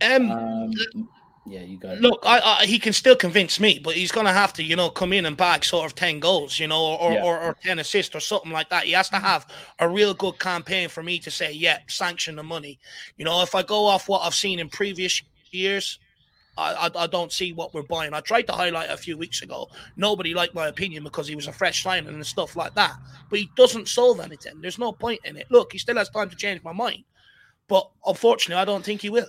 C: Um,
B: Um, Yeah, you go.
C: Look, I, I, he can still convince me, but he's going to have to, you know, come in and bag sort of 10 goals, you know, or,
B: Yeah.
C: or, or 10 assists or something like that. He has to have a real good campaign for me to say, yeah, sanction the money. You know, if I go off what I've seen in previous years, I, I, I don't see what we're buying. I tried to highlight a few weeks ago. Nobody liked my opinion because he was a fresh signing and stuff like that. But he doesn't solve anything. There's no point in it. Look, he still has time to change my mind. But unfortunately, I don't think he will.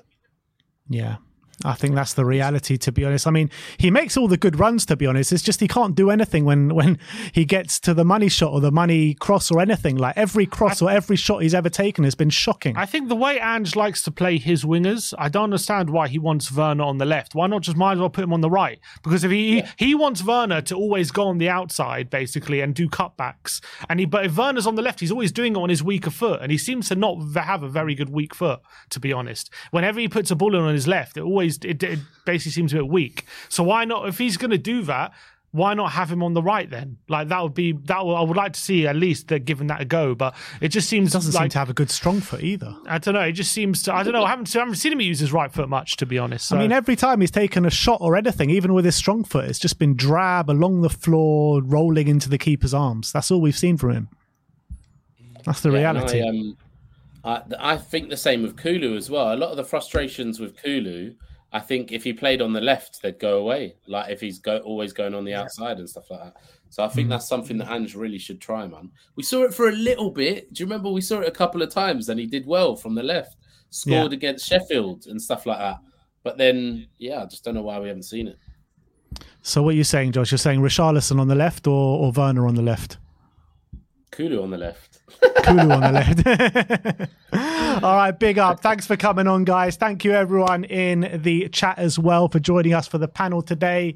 A: Yeah. I think that's the reality, to be honest. I mean, he makes all the good runs, to be honest. It's just he can't do anything when when he gets to the money shot or the money cross or anything. Like every cross or every shot he's ever taken has been shocking.
D: I think the way Ange likes to play his wingers, I don't understand why he wants Werner on the left. Why not just might as well put him on the right? Because if he he wants Werner to always go on the outside basically and do cutbacks, and he but if Werner's on the left, he's always doing it on his weaker foot, and he seems to not have a very good weak foot, to be honest. Whenever he puts a ball in on his left, it always it, it basically seems a bit weak. So why not? If he's going to do that. Why not have him on the right then? Like that would be that. Would, I would like to see at least they're giving that a go, but it just seems
A: doesn't
D: like
A: seem to have a good strong foot either.
D: I don't know. It just seems to. I don't know. I haven't, I haven't seen him use his right foot much, to be honest.
A: I mean, every time he's taken a shot or anything, even with his strong foot, it's just been drab along the floor, rolling into the keeper's arms. That's all we've seen from him. That's the
B: Yeah,
A: reality.
B: I, um, I, I think the same with Kulu as well. A lot of the frustrations with Kulu, I think if he played on the left, they'd go away. Like if he's go, always going on the outside and stuff like that. So I think
A: Mm.
B: that's something that Ange really should try, man. We saw it for a little bit. Do you remember we saw it a couple of times and he did well from the left, scored
A: Yeah.
B: against Sheffield and stuff like that. But then, yeah, I just don't know why we haven't seen it.
A: so what are you saying, Josh? You're saying Richarlison on the left or, or Werner on the left?
B: Kulu on the left.
A: Kulu on the *laughs* left. *laughs* All right, big up. Thanks for coming on, guys. Thank you, everyone in the chat as well, for joining us for the panel today.